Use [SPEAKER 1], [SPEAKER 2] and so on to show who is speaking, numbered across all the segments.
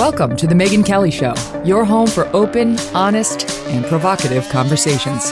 [SPEAKER 1] Welcome to The Megyn Kelly Show, your home for open, honest, and provocative conversations.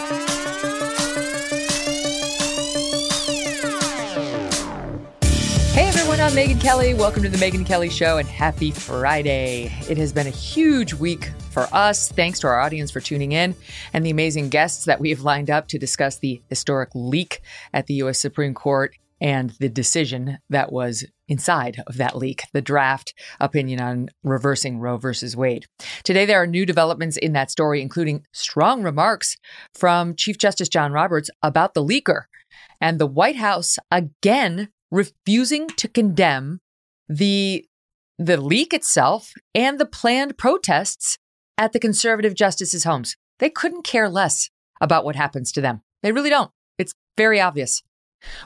[SPEAKER 1] Hey everyone, I'm Megyn Kelly. Welcome to The Megyn Kelly Show and happy Friday. It has been a huge week for us. Thanks to our audience for tuning in and the amazing guests that we have lined up to discuss the historic leak at the U.S. Supreme Court and the decision that was inside of that leak, the draft opinion on reversing Roe versus Wade. Today, there are new developments in that story, including strong remarks from Chief Justice John Roberts about the leaker and the White House again refusing to condemn the the leak itself and the planned protests at the conservative justices' homes. They couldn't care less about what happens to them. They really don't. It's very obvious.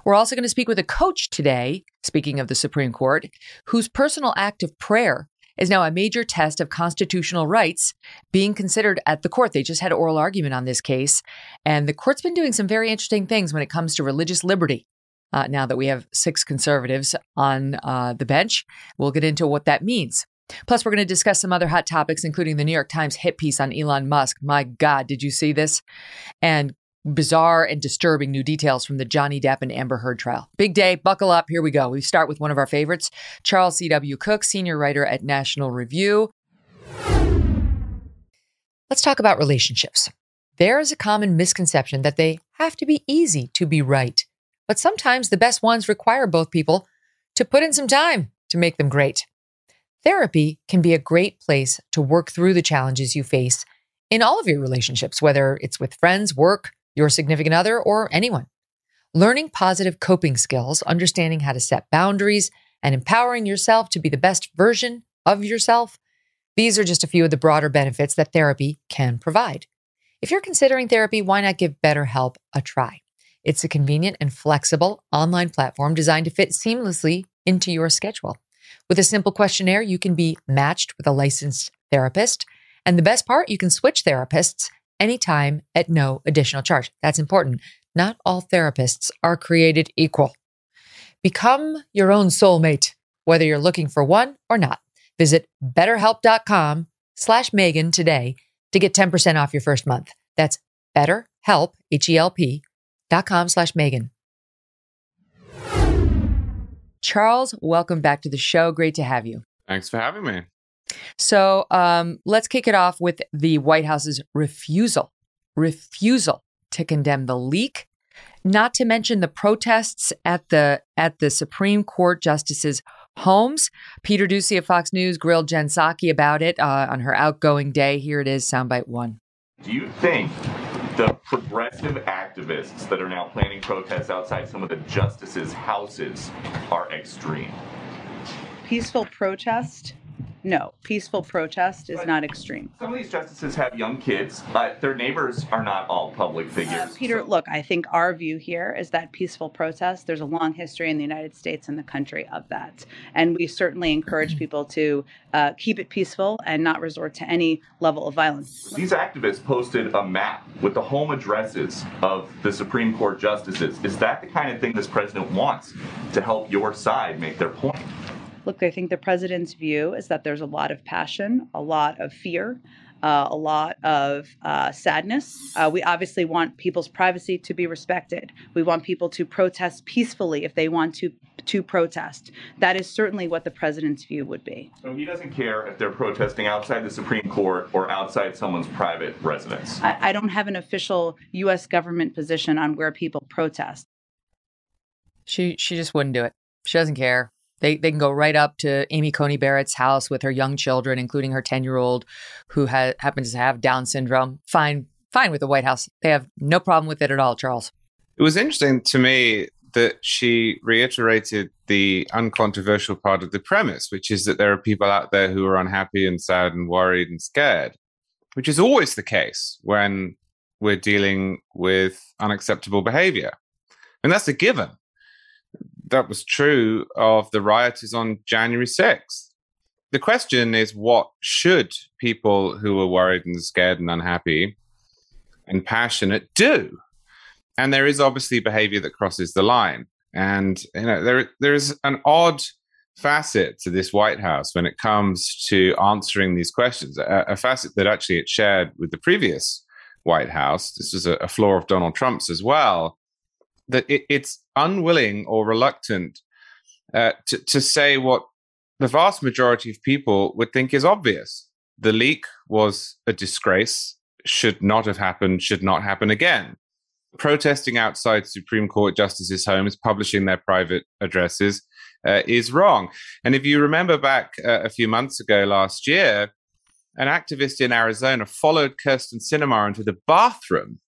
[SPEAKER 1] We're also going to speak with a coach today, speaking of the Supreme Court, whose personal act of prayer is now a major test of constitutional rights being considered at the court. They just had oral argument on this case, and the court's been doing some very interesting things when it comes to religious liberty. Uh, now that we have six conservatives on uh, the bench, we'll get into what that means. Plus, we're going to discuss some other hot topics, including the New York Times hit piece on Elon Musk. My God, did you see this? And bizarre and disturbing new details from the Johnny Depp and Amber Heard trial. Big day, buckle up. Here we go. We start with one of our favorites, Charles C.W. Cooke, senior writer at National Review. Let's talk about relationships. There is a common misconception that they have to be easy to be right, but sometimes the best ones require both people to put in some time to make them great. Therapy can be a great place to work through the challenges you face in all of your relationships, whether it's with friends, work, your significant other, or anyone. Learning positive coping skills, understanding how to set boundaries, and empowering yourself to be the best version of yourself. These are just a few of the broader benefits that therapy can provide. If you're considering therapy, why not give BetterHelp a try? It's a convenient and flexible online platform designed to fit seamlessly into your schedule. With a simple questionnaire, you can be matched with a licensed therapist. And the best part, you can switch therapists anytime at no additional charge. That's important. Not all therapists are created equal. Become your own soulmate, whether you're looking for one or not. Visit betterhelp.com slash Megyn today to get 10% off your first month. That's betterhelp, H-E-L-P dot com slash Megyn. Charles, welcome back to the show. Great to have you.
[SPEAKER 2] Thanks for having me.
[SPEAKER 1] So um, let's kick it off with the White House's refusal, refusal to condemn the leak, not to mention the protests at the at the Supreme Court justices' homes. Peter Doocy of Fox News grilled Jen Psaki about it uh, on her outgoing day. Here it is, soundbite one.
[SPEAKER 3] Do you think the progressive activists that are now planning protests outside some of the justices' houses are extreme?
[SPEAKER 4] Peaceful protest no, peaceful protest is
[SPEAKER 3] But-
[SPEAKER 4] not extreme.
[SPEAKER 3] Some of these justices have young kids, but their neighbors are not all public figures.
[SPEAKER 4] Uh, Peter,
[SPEAKER 3] So-
[SPEAKER 4] look, I think our view here is that peaceful protest, there's a long history in the United States and the country of that. And we certainly encourage people to uh, keep it peaceful and not resort to any level of violence.
[SPEAKER 3] These activists posted a map with the home addresses of the Supreme Court justices. Is that the kind of thing this president wants to help your side make their point?
[SPEAKER 4] Look, I think the president's view is that there's a lot of passion, a lot of fear, uh, a lot of uh, sadness. Uh, we obviously want people's privacy to be respected. We want people to protest peacefully if they want to to protest. That is certainly what the president's view would be.
[SPEAKER 3] So he doesn't care if they're protesting outside the Supreme Court or outside someone's private residence.
[SPEAKER 4] I, I don't have an official U.S. government position on where people protest.
[SPEAKER 1] She she just wouldn't do it. She doesn't care. They, they can go right up to Amy Coney Barrett's house with her young children, including her 10 year old who ha- happens to have Down syndrome. Fine, fine with the White House. They have no problem with it at all, Charles.
[SPEAKER 2] It was interesting to me that she reiterated the uncontroversial part of the premise, which is that there are people out there who are unhappy and sad and worried and scared, which is always the case when we're dealing with unacceptable behavior. And that's a given that was true of the rioters on January 6th. The question is what should people who are worried and scared and unhappy and passionate do? And there is obviously behavior that crosses the line. And you know, there there is an odd facet to this White House when it comes to answering these questions, a, a facet that actually it shared with the previous White House. This was a, a of Donald Trump's as well that it, it's unwilling or reluctant uh, to, to say what the vast majority of people would think is obvious. The leak was a disgrace, should not have happened, should not happen again. Protesting outside Supreme Court justices' homes, publishing their private addresses, uh, is wrong. And if you remember back uh, a few months ago last year, an activist in Arizona followed Kyrsten Sinema into the bathroom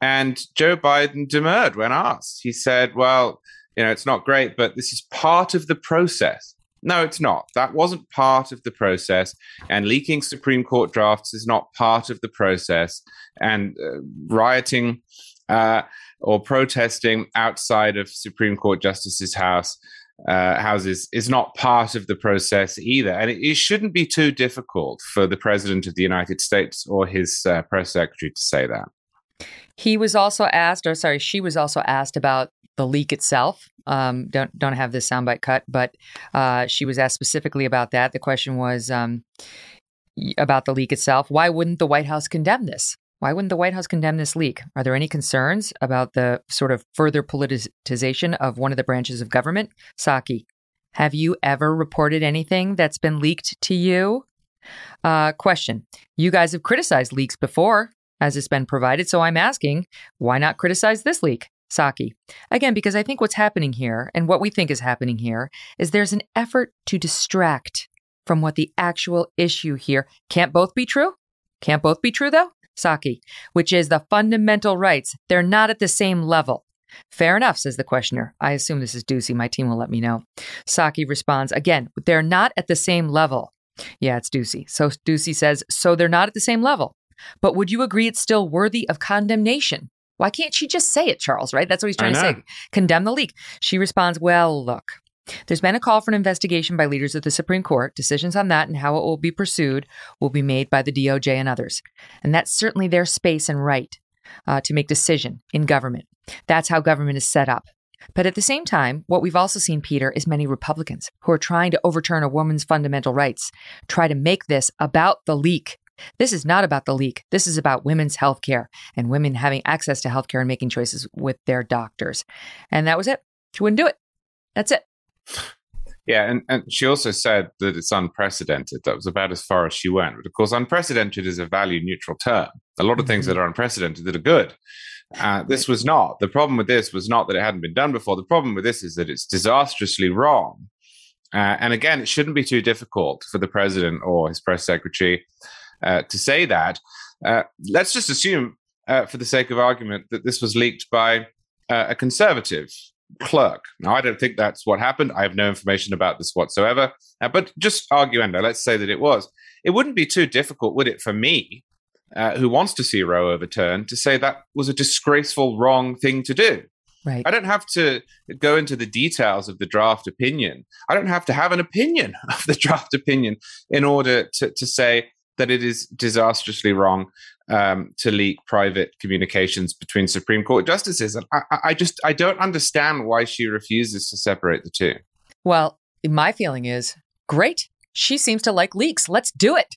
[SPEAKER 2] and Joe Biden demurred when asked. He said, well, you know, it's not great, but this is part of the process. No, it's not. That wasn't part of the process. And leaking Supreme Court drafts is not part of the process. And uh, rioting uh, or protesting outside of Supreme Court justices' house uh, houses is not part of the process either. And it, it, shouldn't be too difficult for the president of the United States or his uh, press secretary to say that.
[SPEAKER 1] He was also asked, or sorry, she was also asked about the leak itself. Um, don't don't have this soundbite cut, but uh, she was asked specifically about that. The question was um, about the leak itself. Why wouldn't the White House condemn this? Why wouldn't the White House condemn this leak? Are there any concerns about the sort of further politicization of one of the branches of government? Psaki, have you ever reported anything that's been leaked to you? Uh, question You guys have criticized leaks before as it's been provided. So I'm asking, why not criticize this leak? Psaki. Again, because I think what's happening here and what we think is happening here is there's an effort to distract from what the actual issue here can't both be true. Can't both be true, though? Psaki, which is the fundamental rights. They're not at the same level. Fair enough, says the questioner. I assume this is Doocy. My team will let me know. Psaki responds, again, they're not at the same level. Yeah, it's Doocy. So Doocy says, so they're not at the same level. But would you agree it's still worthy of condemnation? Why can't she just say it, Charles, right? That's what he's trying to say. Condemn the leak. She responds, Well, look, there's been a call for an investigation by leaders of the Supreme Court. Decisions on that and how it will be pursued will be made by the DOJ and others. And that's certainly their space and right uh, to make decision in government. That's how government is set up. But at the same time, what we've also seen, Peter, is many Republicans who are trying to overturn a woman's fundamental rights, try to make this about the leak this is not about the leak. This is about women's health care and women having access to health care and making choices with their doctors. And that was it. She wouldn't do it. That's it.
[SPEAKER 2] Yeah, and, and she also said that it's unprecedented. That was about as far as she went. But of course, unprecedented is a value neutral term. A lot of things mm-hmm. that are unprecedented that are good. Uh, this was not. The problem with this was not that it hadn't been done before. The problem with this is that it's disastrously wrong. Uh, and again, it shouldn't be too difficult for the president or his press secretary uh, to say that. Uh, let's just assume, uh, for the sake of argument, that this was leaked by uh, a conservative clerk. Now, I don't think that's what happened. I have no information about this whatsoever. Uh, but just arguendo, let's say that it was. It wouldn't be too difficult, would it, for me, uh, who wants to see Roe overturned, to say that was a disgraceful, wrong thing to do.
[SPEAKER 1] Right.
[SPEAKER 2] I don't have to go into the details of the draft opinion. I don't have to have an opinion of the draft opinion in order to, to say that it is disastrously wrong um, to leak private communications between Supreme Court justices. And I, I just I don't understand why she refuses to separate the two.
[SPEAKER 1] Well, my feeling is great. She seems to like leaks. Let's do it.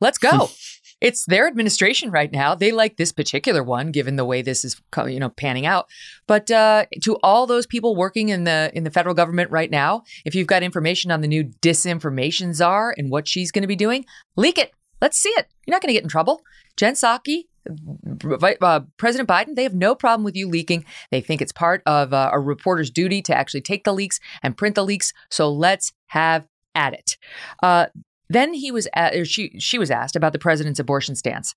[SPEAKER 1] Let's go. it's their administration right now. They like this particular one, given the way this is, you know, panning out. But uh, to all those people working in the in the federal government right now, if you've got information on the new disinformation czar and what she's going to be doing, leak it. Let's see it. You're not going to get in trouble. Jen Psaki, uh, President Biden, they have no problem with you leaking. They think it's part of uh, a reporter's duty to actually take the leaks and print the leaks. So let's have at it. Uh, then he was at, she she was asked about the president's abortion stance,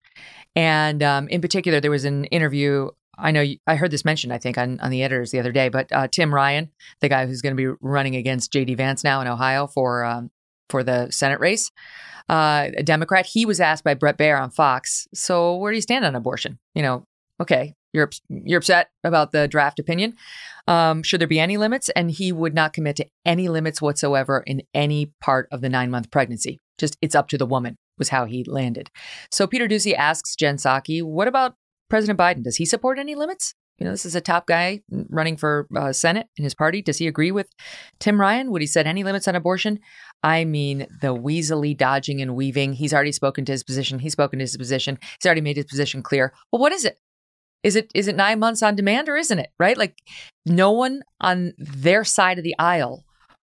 [SPEAKER 1] and um, in particular, there was an interview. I know I heard this mentioned, I think, on, on the editors the other day. But uh, Tim Ryan, the guy who's going to be running against J.D. Vance now in Ohio for um, for the Senate race, uh, a Democrat, he was asked by Bret Baier on Fox. So where do you stand on abortion? You know, okay, you're you're upset about the draft opinion. Um, should there be any limits? And he would not commit to any limits whatsoever in any part of the nine month pregnancy. Just it's up to the woman was how he landed. So Peter Doocy asks Jen Psaki, what about President Biden? Does he support any limits? You know, this is a top guy running for uh, Senate in his party. Does he agree with Tim Ryan? Would he set any limits on abortion? I mean, the weaselly dodging and weaving. He's already spoken to his position. He's spoken to his position. He's already made his position clear. Well, what is it? Is it is it nine months on demand or isn't it? Right? Like, no one on their side of the aisle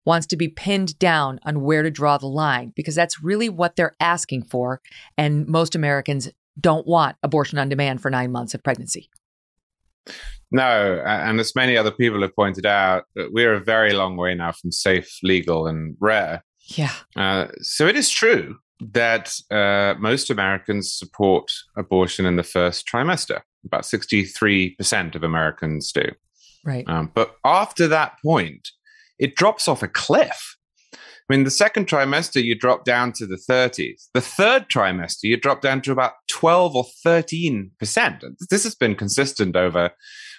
[SPEAKER 1] wants to be pinned down on where to draw the line because that's really what they're asking for. And most Americans don't want abortion on demand for nine months of pregnancy.
[SPEAKER 2] No, and as many other people have pointed out, we're a very long way now from safe, legal, and rare.
[SPEAKER 1] Yeah.
[SPEAKER 2] Uh, so it is true that uh, most Americans support abortion in the first trimester. About 63% of Americans do.
[SPEAKER 1] Right.
[SPEAKER 2] Um, but after that point, it drops off a cliff. I mean, the second trimester, you drop down to the 30s. The third trimester, you drop down to about 12 or 13%. This has been consistent over,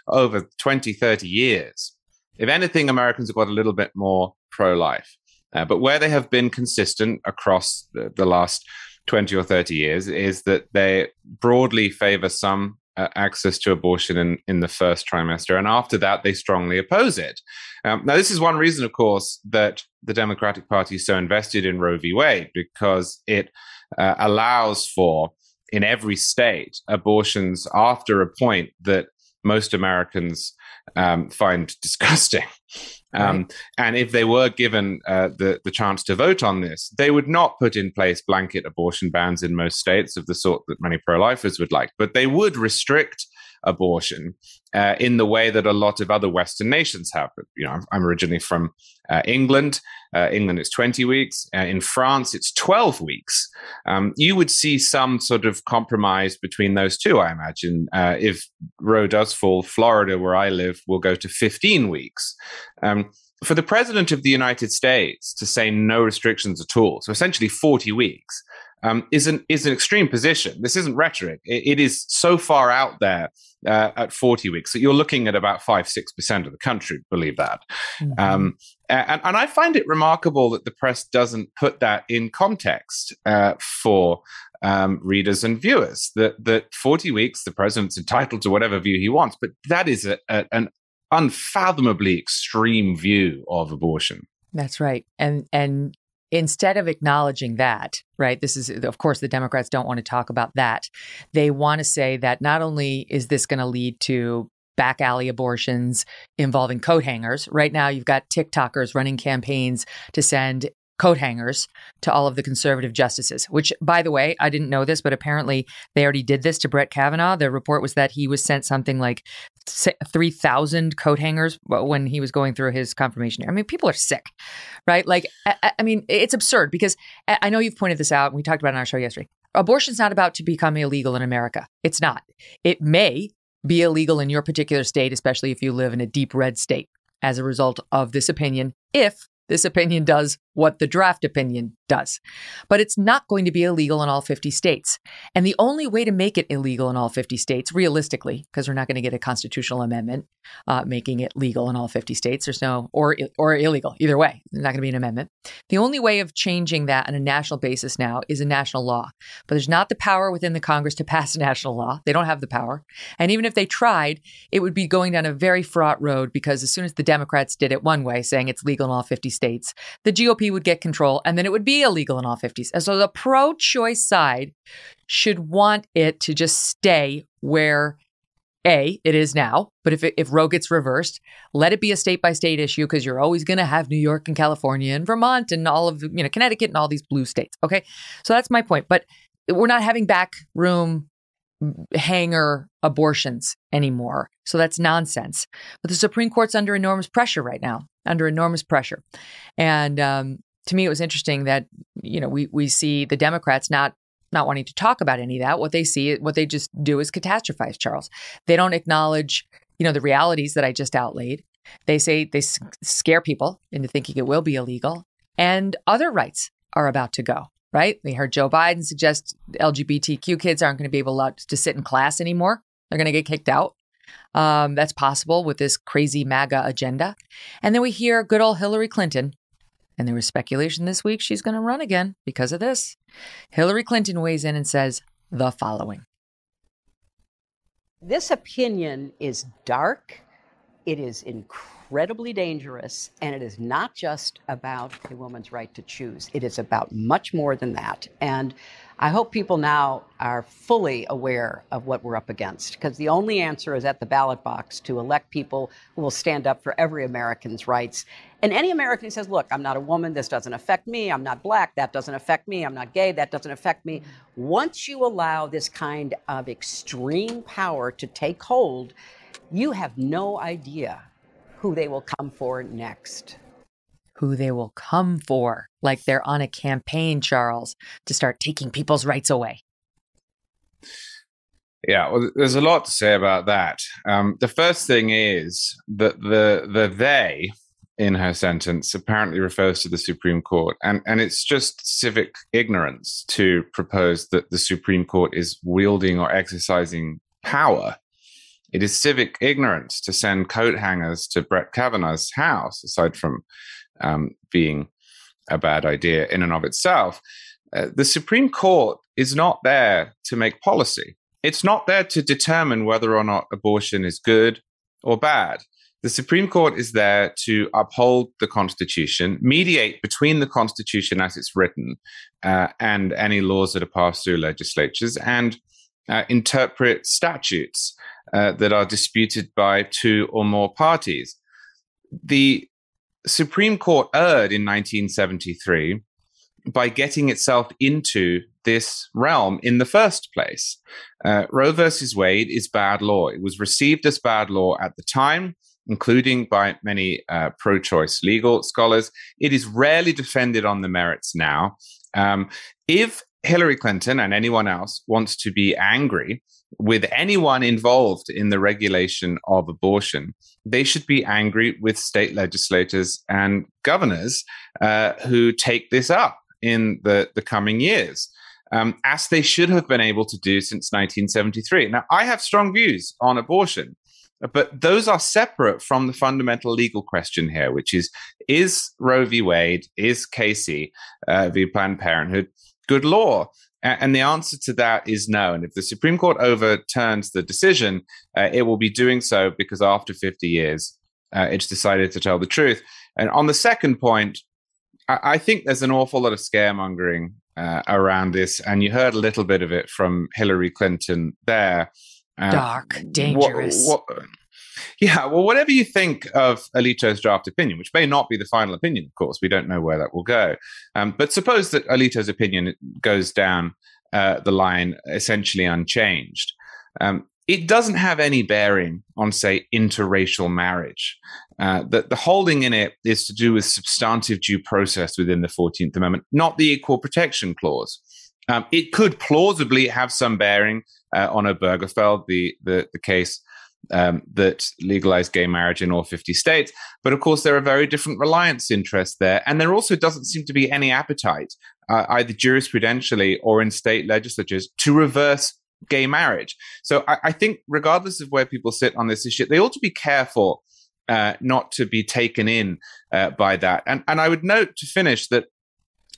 [SPEAKER 2] over 20, 30 years. If anything, Americans have got a little bit more pro life. Uh, but where they have been consistent across the, the, last 20 or 30 years is that they broadly favor some access to abortion in, in the first trimester. And after that, they strongly oppose it. Um, now, this is one reason, of course, that the Democratic Party is so invested in Roe v. Wade, because it uh, allows for, in every state, abortions after a point that most Americans um, find disgusting. Um, right. And if they were given uh, the, the chance to vote on this, they would not put in place blanket abortion bans in most states of the sort that many pro lifers would like, but they would restrict abortion uh, in the way that a lot of other Western nations have. You know, I'm originally from uh, England. Uh, England is 20 weeks. Uh, in France, it's 12 weeks. Um, you would see some sort of compromise between those two, I imagine. Uh, if Roe does fall, Florida, where I live, will go to 15 weeks. Um, for the president of the United States to say no restrictions at all, so essentially 40 weeks, um, is an is an extreme position. This isn't rhetoric. it, it is so far out there uh, at 40 weeks that you're looking at about five six percent of the country believe that. Mm-hmm. Um, and, and I find it remarkable that the press doesn't put that in context uh, for um, readers and viewers. That that 40 weeks, the president's entitled to whatever view he wants, but that is a, a, an unfathomably extreme view of abortion.
[SPEAKER 1] That's right. And and instead of acknowledging that, right, this is, of course, the Democrats don't want to talk about that. They want to say that not only is this going to lead to back alley abortions involving coat hangers. Right now, you've got TikTokers running campaigns to send coat hangers to all of the conservative justices, which, by the way, I didn't know this, but apparently they already did this to Brett Kavanaugh. The report was that he was sent something like 3,000 coat hangers when he was going through his confirmation. I mean, people are sick, right? Like, I, I mean, it's absurd because I know you've pointed this out. We talked about it on our show yesterday. Abortion's not about to become illegal in America. It's not. It may be illegal in your particular state, especially if you live in a deep red state as a result of this opinion, if this opinion does what the draft opinion does. But it's not going to be illegal in all 50 states. And the only way to make it illegal in all 50 states, realistically, because we're not going to get a constitutional amendment uh, making it legal in all 50 states, there's no, or, or illegal, either way, there's not going to be an amendment. The only way of changing that on a national basis now is a national law. But there's not the power within the Congress to pass a national law. They don't have the power. And even if they tried, it would be going down a very fraught road because as soon as the Democrats did it one way, saying it's legal in all 50 states, the GOP would get control and then it would be illegal in all 50s. And so the pro choice side should want it to just stay where a, it is now, but if, it, if Roe gets reversed, let it be a state by state issue because you're always going to have New York and California and Vermont and all of, you know, Connecticut and all these blue states. Okay. So that's my point. But we're not having back room mm, hanger abortions anymore. So that's nonsense. But the Supreme Court's under enormous pressure right now, under enormous pressure. And um, to me, it was interesting that, you know, we, we see the Democrats not not wanting to talk about any of that. What they see, what they just do is catastrophize Charles. They don't acknowledge, you know, the realities that I just outlaid. They say they scare people into thinking it will be illegal, and other rights are about to go. Right? We heard Joe Biden suggest LGBTQ kids aren't going to be able to sit in class anymore. They're going to get kicked out. Um, that's possible with this crazy MAGA agenda. And then we hear good old Hillary Clinton and there was speculation this week she's going to run again because of this. Hillary Clinton weighs in and says the following
[SPEAKER 5] This opinion is dark, it is incredibly dangerous, and it is not just about a woman's right to choose. It is about much more than that. And I hope people now are fully aware of what we're up against because the only answer is at the ballot box to elect people who will stand up for every American's rights. And any American who says, look, I'm not a woman, this doesn't affect me, I'm not black, that doesn't affect me, I'm not gay, that doesn't affect me. Mm-hmm. Once you allow this kind of extreme power to take hold, you have no idea who they will come for next
[SPEAKER 1] who they will come for, like they're on a campaign, Charles, to start taking people's rights away.
[SPEAKER 2] Yeah, well, there's a lot to say about that. Um, the first thing is that the the they in her sentence apparently refers to the Supreme Court, and and it's just civic ignorance to propose that the Supreme Court is wielding or exercising power. It is civic ignorance to send coat hangers to Brett Kavanaugh's house, aside from um, being a bad idea in and of itself. Uh, the Supreme Court is not there to make policy. It's not there to determine whether or not abortion is good or bad. The Supreme Court is there to uphold the Constitution, mediate between the Constitution as it's written uh, and any laws that are passed through legislatures, and uh, interpret statutes uh, that are disputed by two or more parties. The Supreme Court erred in 1973 by getting itself into this realm in the first place. Uh, Roe versus Wade is bad law. It was received as bad law at the time, including by many uh, pro choice legal scholars. It is rarely defended on the merits now. Um, if Hillary Clinton and anyone else wants to be angry with anyone involved in the regulation of abortion, they should be angry with state legislators and governors uh, who take this up in the, the coming years, um, as they should have been able to do since 1973. Now, I have strong views on abortion, but those are separate from the fundamental legal question here, which is Is Roe v. Wade, is Casey uh, v. Planned Parenthood good law? And the answer to that is no. And if the Supreme Court overturns the decision, uh, it will be doing so because after 50 years, uh, it's decided to tell the truth. And on the second point, I, I think there's an awful lot of scaremongering uh, around this. And you heard a little bit of it from Hillary Clinton there.
[SPEAKER 1] Uh, Dark, dangerous. What, what,
[SPEAKER 2] yeah, well, whatever you think of Alito's draft opinion, which may not be the final opinion, of course, we don't know where that will go. Um, but suppose that Alito's opinion goes down uh, the line essentially unchanged. Um, it doesn't have any bearing on, say, interracial marriage. Uh, the, the holding in it is to do with substantive due process within the 14th Amendment, not the Equal Protection Clause. Um, it could plausibly have some bearing uh, on Obergefell, the, the, the case um, that legalized gay marriage in all 50 states. But of course, there are very different reliance interests there. And there also doesn't seem to be any appetite, uh, either jurisprudentially or in state legislatures, to reverse gay marriage. So I, I, think, regardless of where people sit on this issue, they ought to be careful uh, not to be taken in uh, by that. And, and I would note to finish that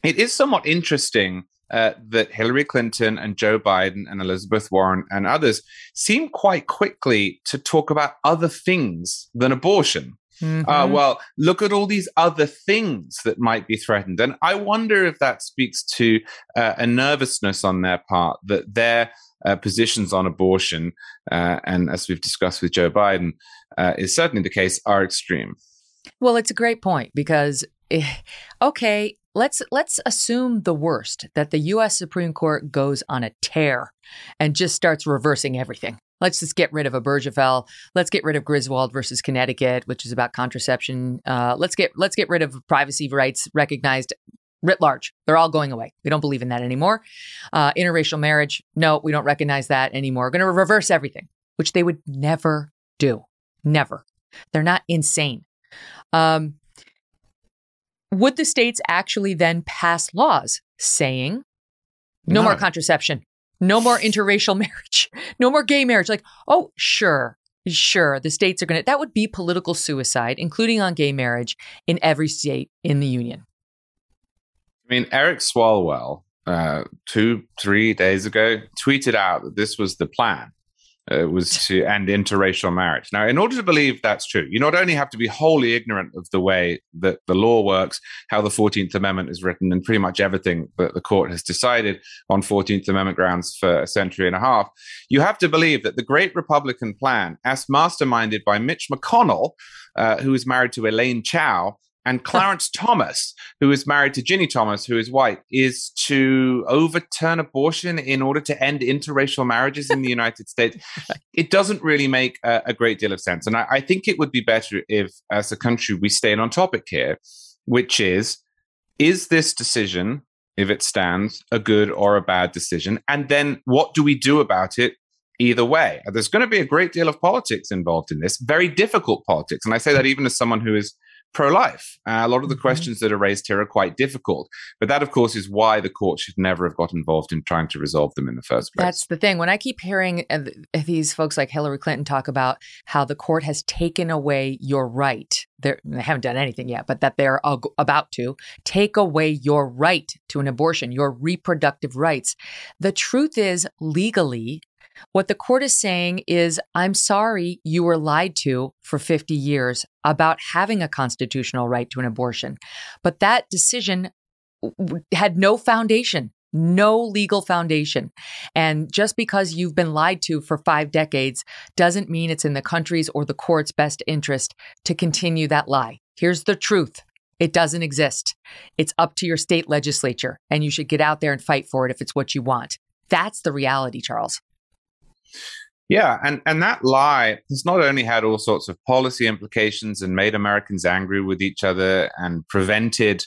[SPEAKER 2] it is somewhat interesting uh, that Hillary Clinton and Joe Biden and Elizabeth Warren and others seem quite quickly to talk about other things than abortion. Mm-hmm. Uh, well, look at all these other things that might be threatened. And I wonder if that speaks to uh, a nervousness on their part that their uh, positions on abortion, uh, and as we've discussed with Joe Biden, uh, is certainly the case, are extreme.
[SPEAKER 1] Well, it's a great point because, eh, okay, let's let's assume the worst that the U.S. Supreme Court goes on a tear and just starts reversing everything. Let's just get rid of Obergefell. Let's get rid of Griswold versus Connecticut, which is about contraception. Uh, let's get let's get rid of privacy rights recognized writ large. They're all going away. We don't believe in that anymore. Uh, interracial marriage, no, we don't recognize that anymore. We're going to reverse everything, which they would never do. Never. They're not insane. Um, would the states actually then pass laws saying no, no. more contraception, no more interracial marriage, no more gay marriage? Like, oh, sure, sure, the states are going to, that would be political suicide, including on gay marriage in every state in the union.
[SPEAKER 2] I mean, Eric Swalwell, uh, two, three days ago, tweeted out that this was the plan uh, was to end interracial marriage. Now, in order to believe that's true, you not only have to be wholly ignorant of the way that the law works, how the 14th Amendment is written, and pretty much everything that the court has decided on 14th Amendment grounds for a century and a half, you have to believe that the great Republican plan, as masterminded by Mitch McConnell, uh, who is married to Elaine Chao, and Clarence Thomas, who is married to Ginny Thomas, who is white, is to overturn abortion in order to end interracial marriages in the United States. It doesn't really make a, a great deal of sense. And I, I, think it would be better if, as a country, we stayed on topic here, which is is this decision, if it stands, a good or a bad decision? And then what do we do about it either way. There's going to be a great deal of politics involved in this, very difficult politics. And I say that even as someone who is pro life. Uh, a lot of the mm-hmm. questions that are raised here are quite difficult. But that, of course, is why the court should never have got involved in trying to resolve them in the first place.
[SPEAKER 1] That's the thing. When I keep hearing uh, these folks like Hillary Clinton talk about how the court has taken away your right, they haven't done anything yet, but that they're about to take away your right to an abortion, your reproductive rights. The truth is, legally, what the court is saying is, I'm sorry you were lied to for 50 years about having a constitutional right to an abortion. But that decision had no foundation, no legal foundation. And just because you've been lied to for five decades doesn't mean it's in the country's or the court's best interest to continue that lie. Here's the truth. It doesn't exist. It's up to your state legislature, and you should get out there and fight for it if it's what you want. That's the reality, Charles.
[SPEAKER 2] Yeah, and, and that lie has not only had all sorts of policy implications and made Americans angry with each other and prevented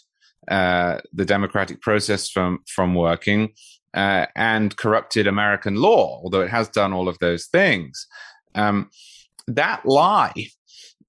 [SPEAKER 2] uh, the democratic process from from working uh, and corrupted American law, although it has done all of those things. Um, that lie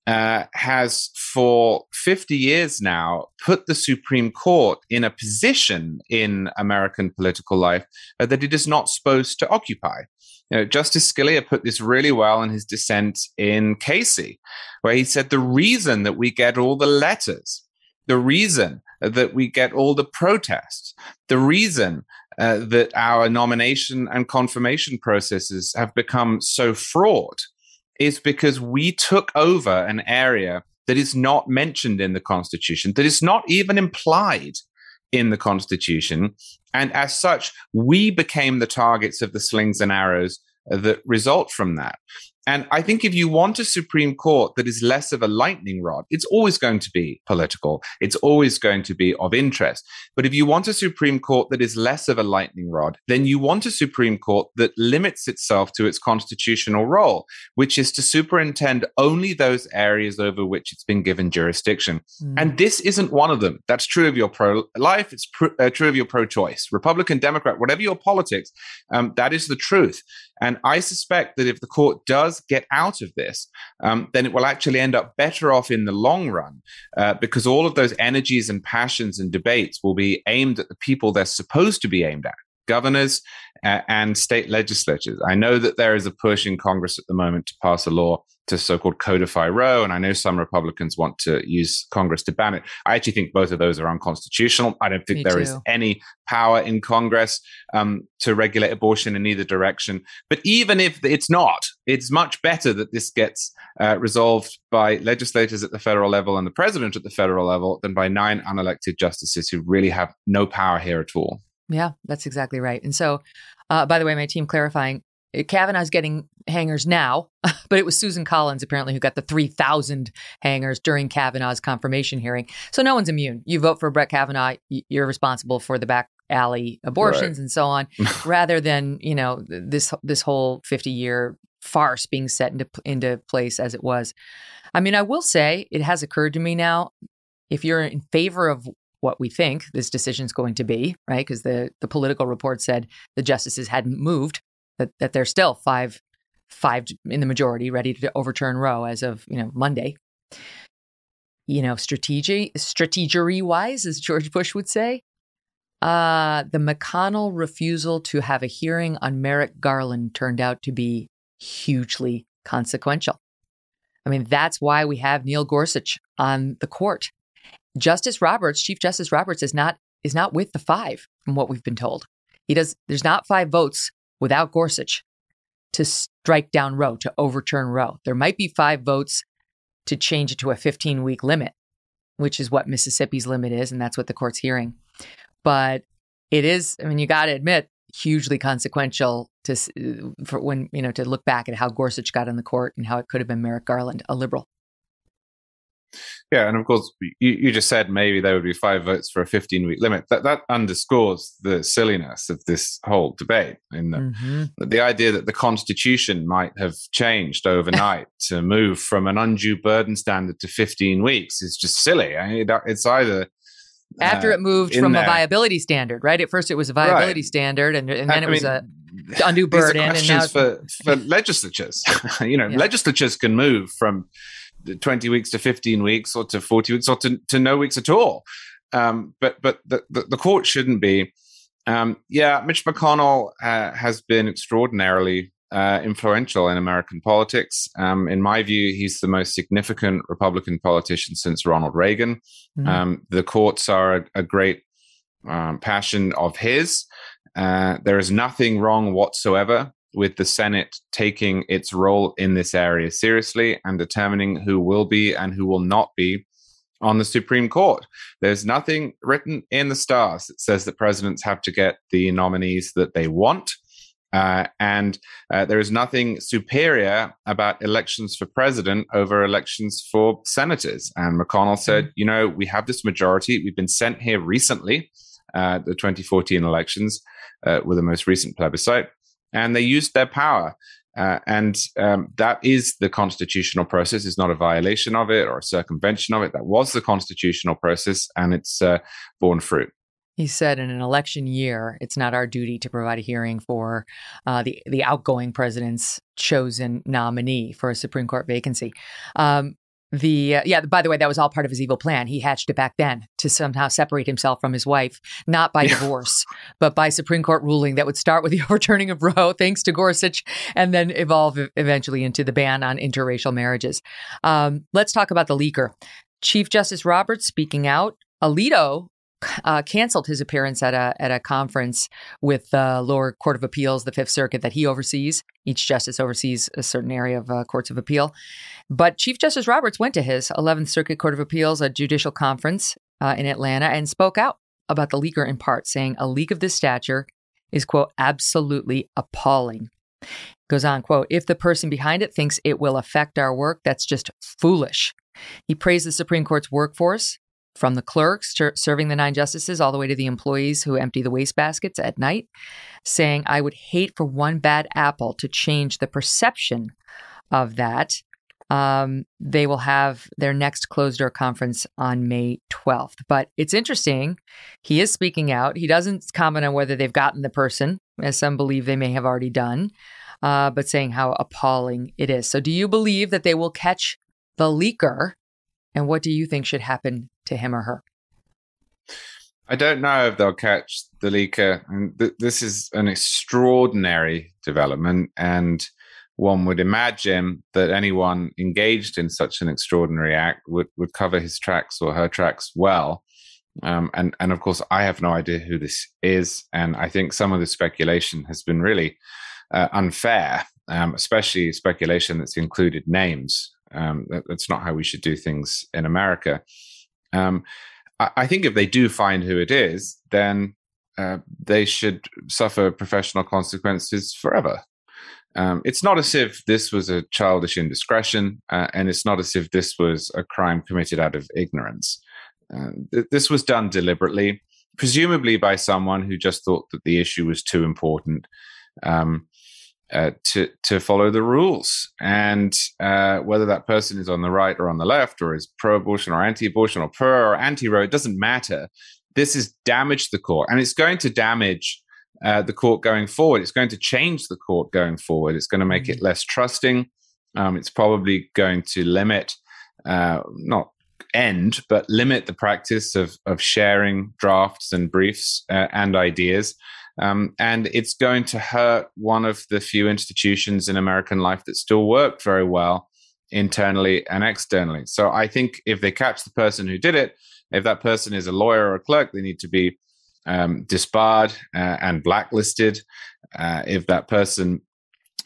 [SPEAKER 2] uh, has for 50 years now put the Supreme Court in a position in American political life that it is not supposed to occupy. You know, Justice Scalia put this really well in his dissent in Casey, where he said the reason that we get all the letters, the reason that we get all the protests, the reason uh, that our nomination and confirmation processes have become so fraught is because we took over an area that is not mentioned in the Constitution, that is not even implied in the Constitution. And as such, we became the targets of the slings and arrows that result from that. And I think if you want a Supreme Court that is less of a lightning rod, it's always going to be political. It's always going to be of interest. But if you want a Supreme Court that is less of a lightning rod, then you want a Supreme Court that limits itself to its constitutional role, which is to superintend only those areas over which it's been given jurisdiction. Mm. And this isn't one of them. That's true of your pro life. It's pr- uh, true of your pro choice, Republican, Democrat, whatever your politics. Um, that is the truth. And I suspect that if the court does get out of this, um, then it will actually end up better off in the long run uh, because all of those energies and passions and debates will be aimed at the people they're supposed to be aimed at, governors uh, and state legislatures. I know that there is a push in Congress at the moment to pass a law to so-called codify Roe, and I know some Republicans want to use Congress to ban it. I actually think both of those are unconstitutional. I don't think
[SPEAKER 1] Me
[SPEAKER 2] there
[SPEAKER 1] too.
[SPEAKER 2] is any power in Congress um, to regulate abortion in either direction. But even if it's not, it's much better that this gets uh, resolved by legislators at the federal level and the president at the federal level than by nine unelected justices who really have no power here at all.
[SPEAKER 1] Yeah, that's exactly right. And so, uh, by the way, my team clarifying uh, Kavanaugh's getting hangers now, but it was Susan Collins apparently who got the 3,000 hangers during Kavanaugh's confirmation hearing. So no one's immune. You vote for Brett Kavanaugh, you're responsible for the back alley abortions
[SPEAKER 2] Right.
[SPEAKER 1] and so on, rather than you know this this whole 50 year farce being set into into place as it was. I mean, I will say it has occurred to me now. If you're in favor of what we think this decision is going to be, right? Because the the Politico report said the justices hadn't moved, that that they're still five five in the majority, ready to overturn Roe as of you know Monday. You know, strategy wise, as George Bush would say, uh, the McConnell refusal to have a hearing on Merrick Garland turned out to be hugely consequential. I mean, that's why we have Neil Gorsuch on the court. Justice Roberts, Chief Justice Roberts, is not is not with the five, from what we've been told. He does. There's not five votes without Gorsuch to strike down Roe to overturn Roe. There might be five votes to change it to a 15 week limit, which is what Mississippi's limit is, and that's what the court's hearing. But it is. I mean, you got to admit, hugely consequential to uh, for when you know to look back at how Gorsuch got on the court and how it could have been Merrick Garland, a liberal.
[SPEAKER 2] Yeah, and of course, you, you just said maybe there would be five votes for a 15 week limit. That that underscores the silliness of this whole debate. In the,
[SPEAKER 1] Mhm.
[SPEAKER 2] the idea that the Constitution might have changed overnight to move from an undue burden standard to 15 weeks is just silly. I mean, it- it's either
[SPEAKER 1] After
[SPEAKER 2] uh,
[SPEAKER 1] it moved from a viability standard, right? At first, it was a viability
[SPEAKER 2] Right.
[SPEAKER 1] standard, and, and then
[SPEAKER 2] I
[SPEAKER 1] it was
[SPEAKER 2] mean,
[SPEAKER 1] a undue
[SPEAKER 2] these are
[SPEAKER 1] burden, and now
[SPEAKER 2] questions for, for legislatures. you know,
[SPEAKER 1] Yeah.
[SPEAKER 2] legislatures can move from 20 weeks to 15 weeks or to 40 weeks or to, to no weeks at all. Um, but but the, the, the court shouldn't be. Um, yeah, Mitch McConnell uh, has been extraordinarily uh, influential in American politics. Um, in my view, he's the most significant Republican politician since Ronald Reagan. Um, the courts are a, a great um, passion of his. Uh, there is nothing wrong whatsoever with the Senate taking its role in this area seriously and determining who will be and who will not be on the Supreme Court. There's nothing written in the stars that says that presidents have to get the nominees that they want. Uh, and uh, there is nothing superior about elections for president over elections for senators. And McConnell said, you know, we have this majority. We've been sent here recently, uh, the 2014 elections, uh, with the most recent plebiscite, and they used their power. Uh, and um, that is the constitutional process. It's not a violation of it or a circumvention of it. That was the constitutional process, and it's uh, borne fruit.
[SPEAKER 1] He said, in an election year, it's not our duty to provide a hearing for uh, the the outgoing president's chosen nominee for a Supreme Court vacancy. Um, the uh, yeah, by the way, that was all part of his evil plan. He hatched it back then to somehow separate himself from his wife, not by divorce, but by Supreme Court ruling that would start with the overturning of Roe, thanks to Gorsuch, and then evolve eventually into the ban on interracial marriages. Um, let's talk about the leaker. Chief Justice Roberts speaking out. Alito uh, canceled his appearance at a at a conference with the lower court of appeals, the Fifth Circuit that he oversees. Each justice oversees a certain area of uh, courts of appeal. But Chief Justice Roberts went to his 11th Circuit Court of Appeals, a judicial conference uh, in Atlanta, and spoke out about the leaker in part, saying a leak of this stature is quote absolutely appalling. Goes on, quote, if the person behind it thinks it will affect our work, that's just foolish. He praised the Supreme Court's workforce, from the clerks ser- serving the nine justices all the way to the employees who empty the wastebaskets at night, saying, I would hate for one bad apple to change the perception of that. Um, they will have their next closed door conference on May 12th. But it's interesting. He is speaking out. He doesn't comment on whether they've gotten the person, as some believe they may have already done, uh, but saying how appalling it is. So, do you believe that they will catch the leaker? And what do you think should happen to him or her?
[SPEAKER 2] I don't know if they'll catch the leaker. This is an extraordinary development, and one would imagine that anyone engaged in such an extraordinary act would, would cover his tracks or her tracks well. Um, and and of course, I have no idea who this is, and I think some of the speculation has been really uh, unfair, um, especially speculation that's included names. Um, that, that's not how we should do things in America. Um, I, think if they do find who it is, then uh, they should suffer professional consequences forever. Um, it's not as if this was a childish indiscretion, uh, and it's not as if this was a crime committed out of ignorance. Uh, th- this was done deliberately, presumably by someone who just thought that the issue was too important um, uh, to to follow the rules. And uh, whether that person is on the right or on the left, or is pro-abortion or anti-abortion or pro or anti-Roe, it doesn't matter. This has damaged the court, and it's going to damage uh, the court going forward. It's going to change the court going forward. It's going to make mm-hmm. it less trusting. Um, it's probably going to limit, uh, not end, but limit the practice of of sharing drafts and briefs uh, and ideas. Um, and it's going to hurt one of the few institutions in American life that still work very well internally and externally. So I think if they catch the person who did it, if that person is a lawyer or a clerk, they need to be um, disbarred uh, and blacklisted. Uh, if that person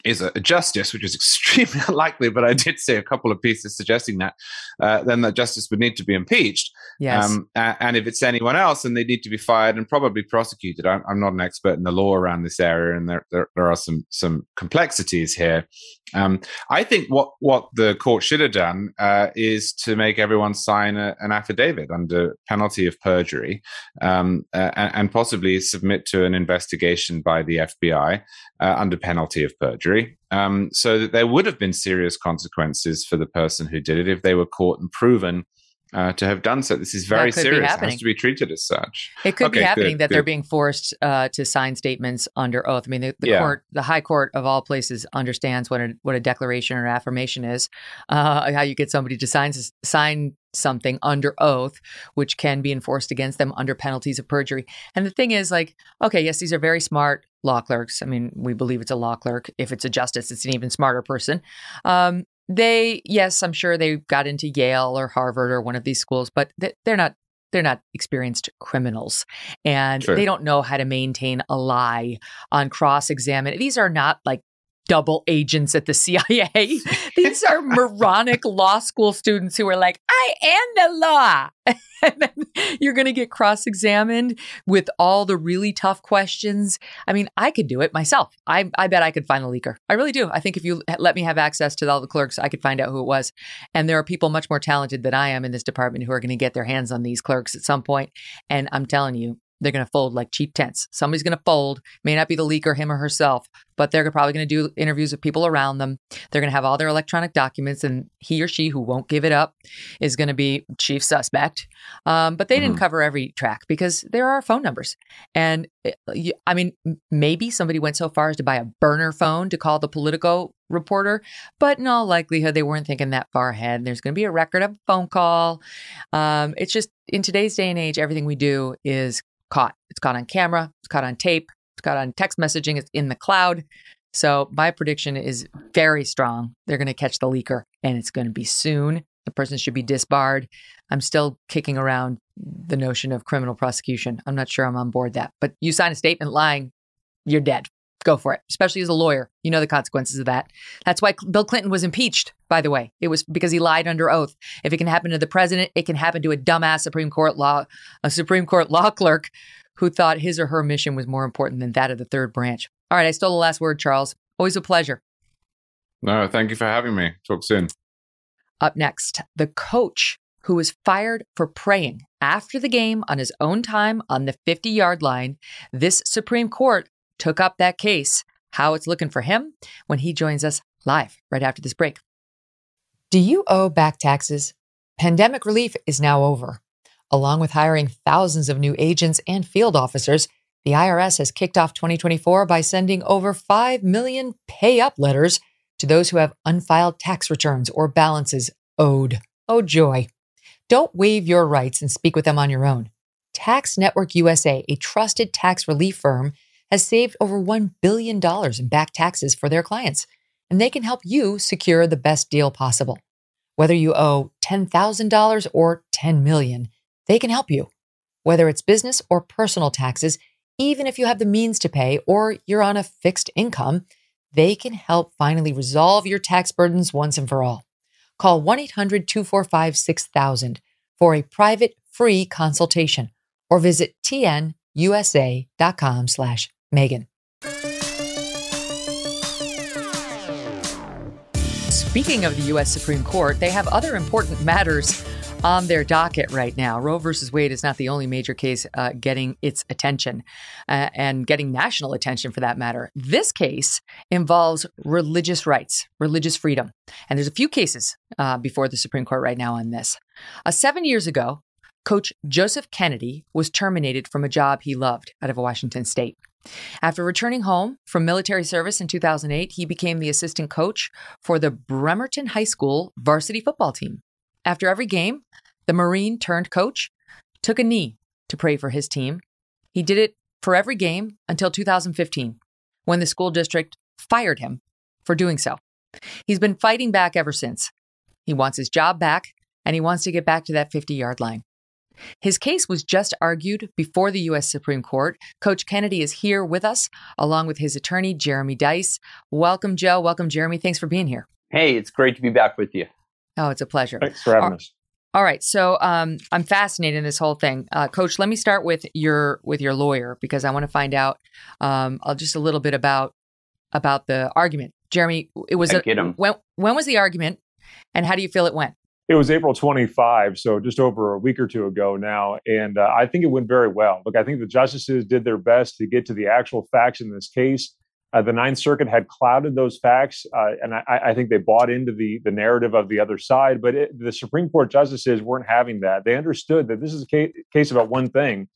[SPEAKER 2] is a, justice, which is extremely unlikely, but I did see a couple of pieces suggesting that, uh, then that justice would need to be impeached.
[SPEAKER 1] Yes. Um,
[SPEAKER 2] and if it's anyone else, then they need to be fired and probably prosecuted. I'm, I'm not an expert in the law around this area, and there, there, there are some some complexities here. Um, I think what what the court should have done uh, is to make everyone sign a, an affidavit under penalty of perjury, um, uh, and, possibly submit to an investigation by the FBI uh, under penalty of perjury, um, so that there would have been serious consequences for the person who did it if they were caught and proven uh, to have done so. This is very serious. It has to be treated as such.
[SPEAKER 1] It could okay, be happening good, that good. they're being forced uh, to sign statements under oath. I mean, the, the yeah. court, the High Court of all places, understands what a what a declaration or affirmation is. Uh, how you get somebody to sign sign something under oath, which can be enforced against them under penalties of perjury. And the thing is, like, okay, yes, these are very smart law clerks. I mean, we believe it's a law clerk. If it's a justice, it's an even smarter person. Um, they, yes, I'm sure they got into Yale or Harvard or one of these schools, but they're not they're not experienced criminals and sure. they don't know how to maintain a lie on cross examine. These are not like double agents at the CIA. These are moronic law school students who are like, I am the law. and then you're going to get cross examined with all the really tough questions. I mean, I could do it myself. I, I bet I could find the leaker. I really do. I think if you let me have access to all the clerks, I could find out who it was. And there are people much more talented than I am in this department who are going to get their hands on these clerks at some point. And I'm telling you, they're going to fold like cheap tents. Somebody's going to fold. May not be the leaker, him or herself, but they're probably going to do interviews with people around them. They're going to have all their electronic documents, and he or she who won't give it up is going to be chief suspect. Um, but they mm-hmm. didn't cover every track because there are phone numbers. And eh, I mean, maybe somebody went so far as to buy a burner phone to call the Politico reporter, but in all likelihood, they weren't thinking that far ahead. There's going to be a record of a phone call. Um, it's just in today's day and age, everything we do is caught. It's caught on camera, it's caught on tape, it's caught on text messaging, it's in the cloud. So my prediction is very strong. They're going to catch the leaker and it's going to be soon. The person should be disbarred. I'm still kicking around the notion of criminal prosecution. I'm not sure I'm on board that. But you sign a statement lying, you're dead. Go for it, especially as a lawyer. You know the consequences of that. That's why Bill Clinton was impeached, by the way. It was because he lied under oath. If it can happen to the president, it can happen to a dumbass Supreme Court law, a Supreme Court law clerk who thought his or her mission was more important than that of the third branch. All right, I stole the last word, Charles. Always a pleasure.
[SPEAKER 2] No, thank you for having me. Talk soon.
[SPEAKER 1] Up next, the coach who was fired for praying after the game on his own time on the 50 yard line. This Supreme Court took up that case, how it's looking for him when he joins us live right after this break. Do you owe back taxes? Pandemic relief is now over. Along with hiring thousands of new agents and field officers, the IRS has kicked off 2024 by sending over 5 million pay up letters to those who have unfiled tax returns or balances owed. Oh, joy. Don't waive your rights and speak with them on your own. Tax Network USA, a trusted tax relief firm, has saved over $1 billion in back taxes for their clients, and they can help you secure the best deal possible. Whether you owe $10,000 or 10 million, they can help you. Whether it's business or personal taxes, even if you have the means to pay or you're on a fixed income, they can help finally resolve your tax burdens once and for all. Call 1 800 245 6000 for a private free consultation or visit tnusa.com slash Megyn. Speaking of the U.S. Supreme Court, they have other important matters on their docket right now. Roe versus Wade is not the only major case uh, getting its attention uh, and getting national attention for that matter. This case involves religious rights, religious freedom. And there's a few cases uh, before the Supreme Court right now on this. Uh, seven years ago, Coach Joseph Kennedy was terminated from a job he loved out of Washington state. After returning home from military service in 2008, he became the assistant coach for the Bremerton High School varsity football team. After every game, the Marine turned coach took a knee to pray for his team. He did it for every game until 2015, when the school district fired him for doing so. He's been fighting back ever since. He wants his job back and he wants to get back to that 50 yard line. His case was just argued before the U.S. Supreme Court. Coach Kennedy is here with us, along with his attorney, Jeremy Dys. Welcome, Joe. Welcome, Jeremy. Thanks for being here.
[SPEAKER 6] Hey, it's great to be back with you.
[SPEAKER 1] Oh, it's a pleasure.
[SPEAKER 7] Thanks for having
[SPEAKER 1] All-
[SPEAKER 7] us.
[SPEAKER 1] All right, so um, I'm fascinated in this whole thing, uh, Coach. Let me start with your with your lawyer because I want to find out um, just a little bit about about the argument. Jeremy, it was
[SPEAKER 6] I
[SPEAKER 1] a,
[SPEAKER 6] get 'em.
[SPEAKER 1] when when was the argument, and how do you feel it went?
[SPEAKER 7] It was April 25, so just over a week or two ago now. And uh, I think it went very well. Look, I think the justices did their best to get to the actual facts in this case. Uh, the Ninth Circuit had clouded those facts, uh, and I, I think they bought into the, the narrative of the other side. But it, the Supreme Court justices weren't having that. They understood that this is a case, case about one thing,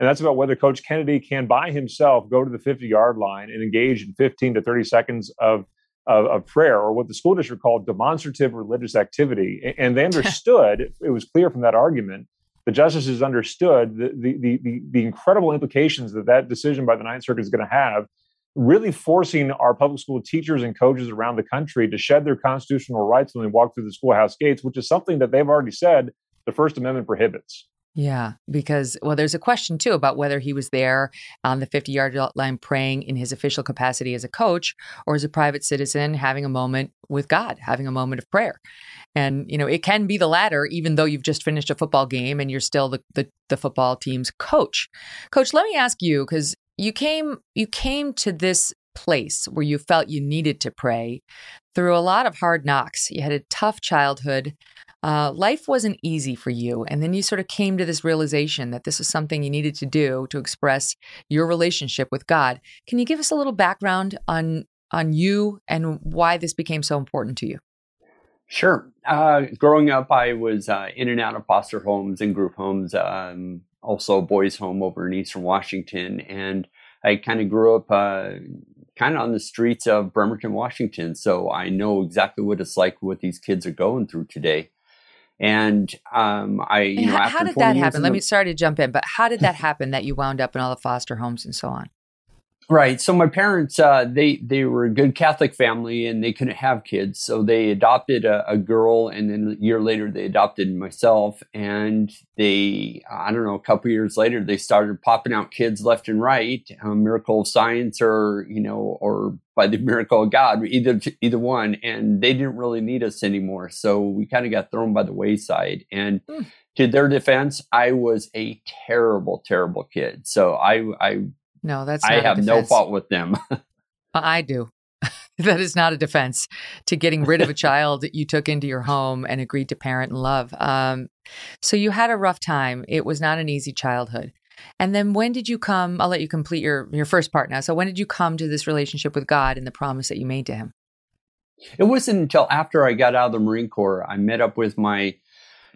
[SPEAKER 7] and that's about whether Coach Kennedy can by himself go to the 50 yard line and engage in 15 to 30 seconds of of, of prayer or what the school district called demonstrative religious activity. And they understood, it was clear from that argument, the justices understood the, the, the, the, the incredible implications that that decision by the Ninth Circuit is going to have, really forcing our public school teachers and coaches around the country to shed their constitutional rights when they walk through the schoolhouse gates, which is something that they've already said the First Amendment prohibits.
[SPEAKER 1] Yeah, because well, there's a question too about whether he was there on the 50 yard line praying in his official capacity as a coach or as a private citizen having a moment with God, having a moment of prayer. And you know, it can be the latter, even though you've just finished a football game and you're still the the, the football team's coach. Coach, let me ask you because you came you came to this place where you felt you needed to pray through a lot of hard knocks. You had a tough childhood. Uh, life wasn't easy for you. And then you sort of came to this realization that this was something you needed to do to express your relationship with God. Can you give us a little background on on you and why this became so important to you?
[SPEAKER 6] Sure. Uh, growing up, I was uh, in and out of foster homes and group homes, um, also a boys' home over in Eastern Washington. And I kind of grew up uh, kind of on the streets of Bremerton, Washington. So I know exactly what it's like, what these kids are going through today. And um, I, you
[SPEAKER 1] And
[SPEAKER 6] know,
[SPEAKER 1] how,
[SPEAKER 6] after
[SPEAKER 1] how did that happen? Let me sorry to jump in, but how did that happen that you wound up in all the foster homes and so on?
[SPEAKER 6] Right. So my parents, uh, they they were a good Catholic family, and they couldn't have kids, so they adopted a, a girl, and then a year later they adopted myself. And they, I don't know, a couple years later, they started popping out kids left and right, a miracle of science, or you know, or by the miracle of God, either either one. And they didn't really need us anymore, so we kind of got thrown by the wayside. And
[SPEAKER 1] Hmm.
[SPEAKER 6] to their defense, I was a terrible, terrible kid. So I I
[SPEAKER 1] No, that's
[SPEAKER 6] I have no fault with them.
[SPEAKER 1] I do. that is not a defense to getting rid of a child that you took into your home and agreed to parent and love. Um, so you had a rough time. It was not an easy childhood. And then when did you come? I'll let you complete your your first part now. So when did you come to this relationship with God and the promise that you made to Him?
[SPEAKER 6] It wasn't until after I got out of the Marine Corps, I met up with my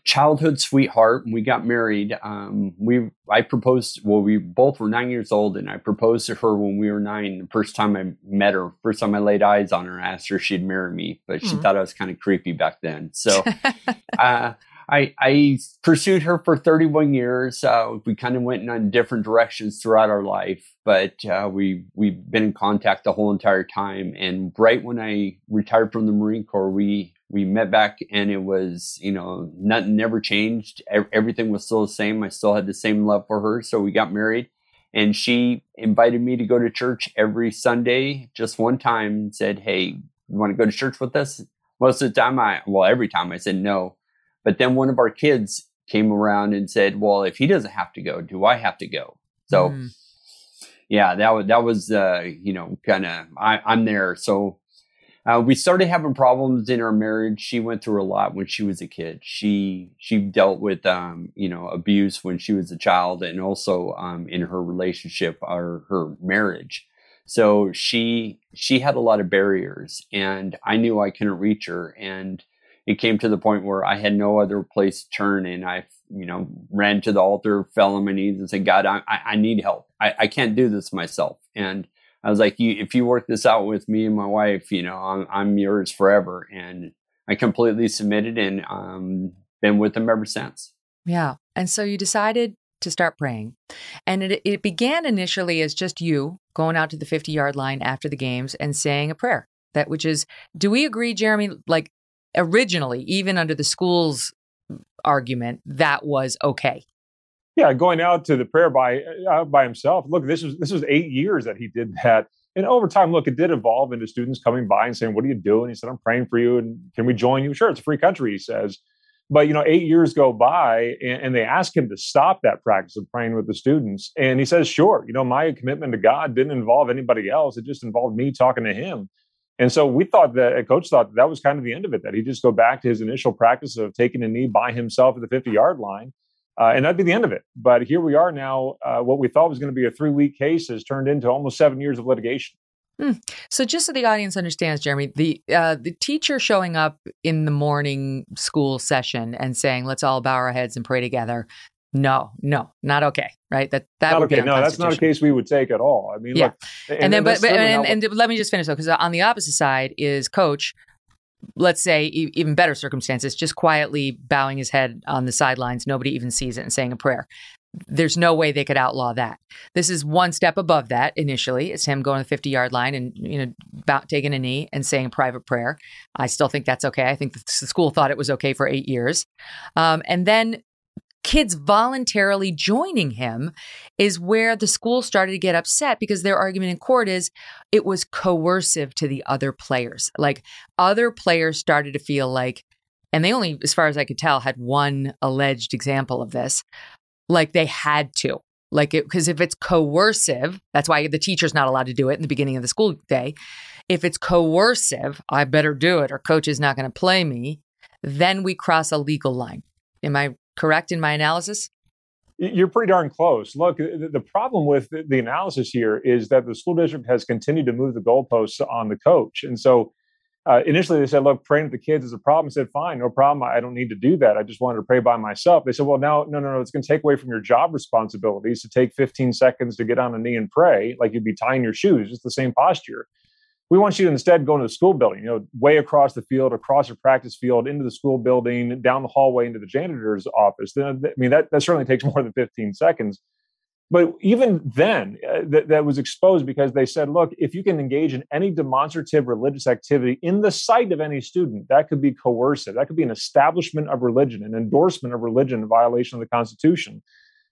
[SPEAKER 6] childhood sweetheart and we got married. Um, we, I proposed, well, we both were nine years old and I proposed to her when we were nine. The first time I met her, first time I laid eyes on her, I asked her if she'd marry me, but she
[SPEAKER 1] Mhm.
[SPEAKER 6] thought I was kind of creepy back then. So, uh, I, I pursued her for 31 years. Uh, we kind of went in different directions throughout our life, but uh, we we've been in contact the whole entire time. And right when I retired from the Marine Corps, we we met back, and it was you know nothing never changed. Everything was still the same. I still had the same love for her, so we got married. And she invited me to go to church every Sunday, just one time, and said, "Hey, you want to go to church with us?" Most of the time, I well, every time I said no but then one of our kids came around and said, "Well, if he doesn't have to go, do I have to go?" So, mm. yeah, that was that was uh, you know kind of I'm there. So uh, we started having problems in our marriage. She went through a lot when she was a kid. She she dealt with um, you know abuse when she was a child, and also um, in her relationship or her marriage. So she she had a lot of barriers, and I knew I couldn't reach her, and it came to the point where I had no other place to turn, and I, you know, ran to the altar, fell on my knees, and said, "God, I, I need help. I, I can't do this myself." And I was like, "You, if you work this out with me and my wife, you know, I'm, I'm yours forever." And I completely submitted, and um, been with them ever since.
[SPEAKER 1] Yeah, and so you decided to start praying, and it it began initially as just you going out to the 50 yard line after the games and saying a prayer that which is do we agree jeremy like originally, even under the school's argument, that was okay.
[SPEAKER 7] Yeah, going out to the prayer by uh, by himself. Look, this was this was eight years that he did that, and over time, look, it did evolve into students coming by and saying, "What are you doing?" He said, "I'm praying for you, and can we join you?" Sure, it's a free country, he says. But you know, eight years go by, and, and they ask him to stop that practice of praying with the students, and he says, "Sure." You know, my commitment to God didn't involve anybody else; it just involved me talking to Him. And so we thought that a coach thought that, that was kind of the end of it, that he'd just go back to his initial practice of taking a knee by himself at the 50 yard line. Uh, and that'd be the end of it. But here we are now. Uh, what we thought was going to be a three week case has turned into almost seven years of litigation.
[SPEAKER 1] Hmm. So, just so the audience understands, Jeremy, the uh, the teacher showing up in the morning school session and saying, "Let's all bow our heads and pray together," No, no, not okay. Right. That that
[SPEAKER 7] not
[SPEAKER 1] would
[SPEAKER 7] okay.
[SPEAKER 1] be
[SPEAKER 7] no, that's not a case we would take at all. I mean,
[SPEAKER 1] yeah.
[SPEAKER 7] Look,
[SPEAKER 1] and, and then, but, but and, and, let me just finish though, because on the opposite side is coach. Let's say even better circumstances, just quietly bowing his head on the sidelines, nobody even sees it, and saying a prayer. There's no way they could outlaw that. This is one step above that. Initially, it's him going to the 50 yard line and you know about taking a knee and saying a private prayer. I still think that's okay. I think the school thought it was okay for eight years, um, and then kids voluntarily joining him is where the school started to get upset because their argument in court is it was coercive to the other players. Like other players started to feel like, and they only, as far as I could tell, had one alleged example of this, like they had to. Like it, because if it's coercive, that's why the teacher's not allowed to do it in the beginning of the school day. If it's coercive, I better do it or coach is not going to play me. Then we cross a legal line. Am I correct in my analysis?
[SPEAKER 7] You're pretty darn close. Look, the problem with the analysis here is that the school district has continued to move the goalposts on the coach. And so uh, initially they said, look, praying with the kids is a problem. I said, fine, no problem. I don't need to do that. I just wanted to pray by myself. They said, well, now, no, no, no, it's going to take away from your job responsibilities to take 15 seconds to get on a knee and pray like you'd be tying your shoes. It's the same posture. We want you to instead go into the school building, you know, way across the field, across your practice field, into the school building, down the hallway into the janitor's office. Then, I mean, that, that certainly takes more than 15 seconds. But even then, uh, th- that was exposed because they said, look, if you can engage in any demonstrative religious activity in the sight of any student, that could be coercive. That could be an establishment of religion, an endorsement of religion a violation of the Constitution.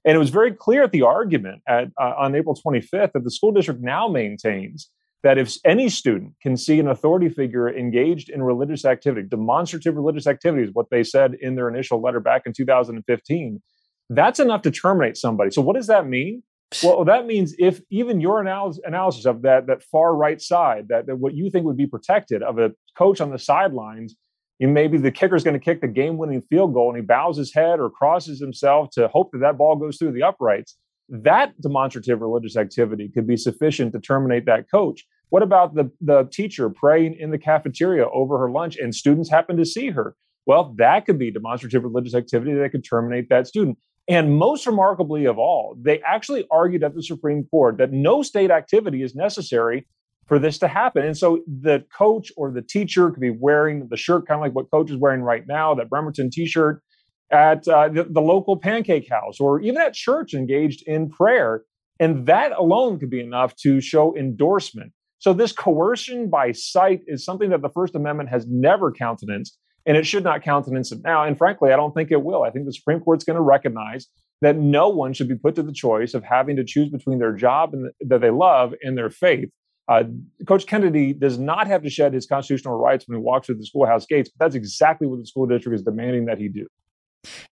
[SPEAKER 7] And it was very clear at the argument at, uh, on April 25th that the school district now maintains that if any student can see an authority figure engaged in religious activity, demonstrative religious activities, what they said in their initial letter back in 2015, that's enough to terminate somebody. So, what does that mean? Well, that means if even your analysis of that that far right side, that, that what you think would be protected of a coach on the sidelines, you maybe the kicker is going to kick the game-winning field goal and he bows his head or crosses himself to hope that that ball goes through the uprights. That demonstrative religious activity could be sufficient to terminate that coach. What about the, the teacher praying in the cafeteria over her lunch and students happen to see her? Well, that could be demonstrative religious activity that could terminate that student. And most remarkably of all, they actually argued at the Supreme Court that no state activity is necessary for this to happen. And so the coach or the teacher could be wearing the shirt kind of like what coach is wearing right now, that Bremerton t-shirt, at uh, the, the local pancake house or even at church engaged in prayer. And that alone could be enough to show endorsement. So, this coercion by sight is something that the First Amendment has never countenanced, and it should not countenance it now. And frankly, I don't think it will. I think the Supreme Court's going to recognize that no one should be put to the choice of having to choose between their job and, that they love and their faith. Uh, Coach Kennedy does not have to shed his constitutional rights when he walks through the schoolhouse gates, but that's exactly what the school district is demanding that he do.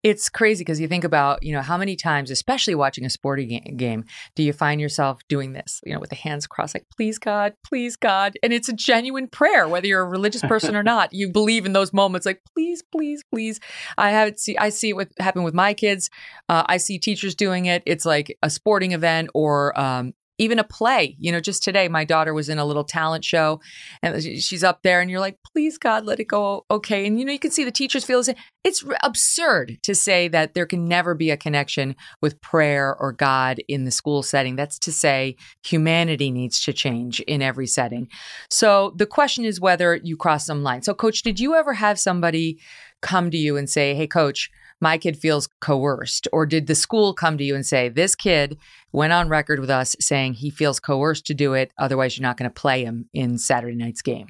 [SPEAKER 1] It's crazy because you think about, you know, how many times, especially watching a sporting game, do you find yourself doing this, you know, with the hands crossed, like, please God, please God. And it's a genuine prayer, whether you're a religious person or not. You believe in those moments, like, please, please, please. I have it see, I see it with, happen with my kids. Uh, I see teachers doing it. It's like a sporting event or um, even a play. You know, just today, my daughter was in a little talent show and she's up there, and you're like, please, God, let it go okay. And, you know, you can see the teachers feel the same. It's absurd to say that there can never be a connection with prayer or God in the school setting. That's to say, humanity needs to change in every setting. So the question is whether you cross some line. So, coach, did you ever have somebody come to you and say, hey, coach, my kid feels coerced? Or did the school come to you and say, this kid went on record with us saying he feels coerced to do it, otherwise, you're not going to play him in Saturday night's game?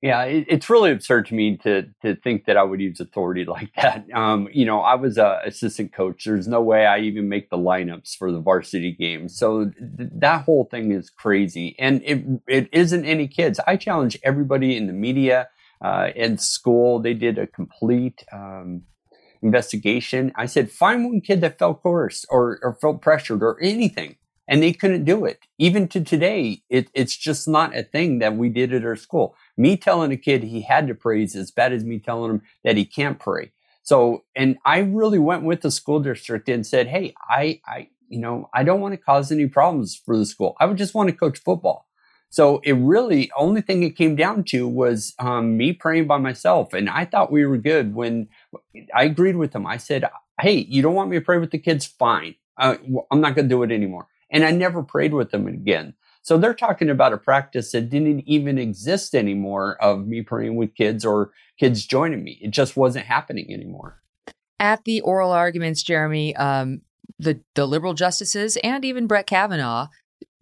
[SPEAKER 6] Yeah, it, it's really absurd to me to to think that I would use authority like that. Um, you know, I was a assistant coach. There's no way I even make the lineups for the varsity games. So th- that whole thing is crazy, and it it isn't any kids. I challenge everybody in the media, uh, in school. They did a complete um, investigation. I said, find one kid that felt coerced or, or felt pressured or anything. And they couldn't do it. Even to today, it, it's just not a thing that we did at our school. Me telling a kid he had to pray is as bad as me telling him that he can't pray. So, and I really went with the school district and said, Hey, I, I, you know, I don't want to cause any problems for the school. I would just want to coach football. So it really only thing it came down to was um, me praying by myself, and I thought we were good when I agreed with them. I said, "Hey, you don't want me to pray with the kids? Fine, uh, I'm not going to do it anymore." And I never prayed with them again. So they're talking about a practice that didn't even exist anymore of me praying with kids or kids joining me. It just wasn't happening anymore.
[SPEAKER 1] At the oral arguments, Jeremy, um, the the liberal justices and even Brett Kavanaugh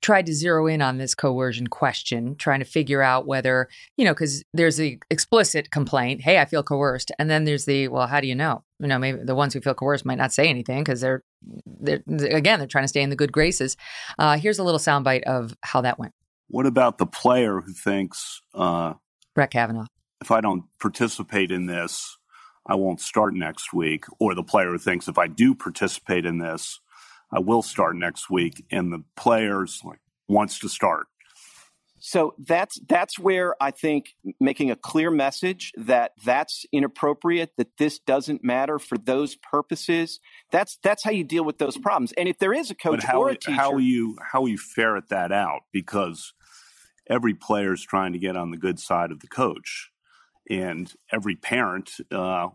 [SPEAKER 1] tried to zero in on this coercion question, trying to figure out whether, you know, because there's the explicit complaint, hey, I feel coerced. And then there's the, well, how do you know? You know, maybe the ones who feel coerced might not say anything because they're, they're, again, they're trying to stay in the good graces. Uh, here's a little soundbite of how that went.
[SPEAKER 8] What about the player who thinks, uh,
[SPEAKER 1] Brett Kavanaugh,
[SPEAKER 8] if I don't participate in this, I won't start next week? Or the player who thinks, if I do participate in this, I will start next week, and the players like wants to start.
[SPEAKER 9] So that's that's where I think making a clear message that that's inappropriate, that this doesn't matter for those purposes. That's that's how you deal with those problems. And if there is a coach
[SPEAKER 8] how,
[SPEAKER 9] or a teacher,
[SPEAKER 8] how you how you ferret that out because every player is trying to get on the good side of the coach, and every parent uh,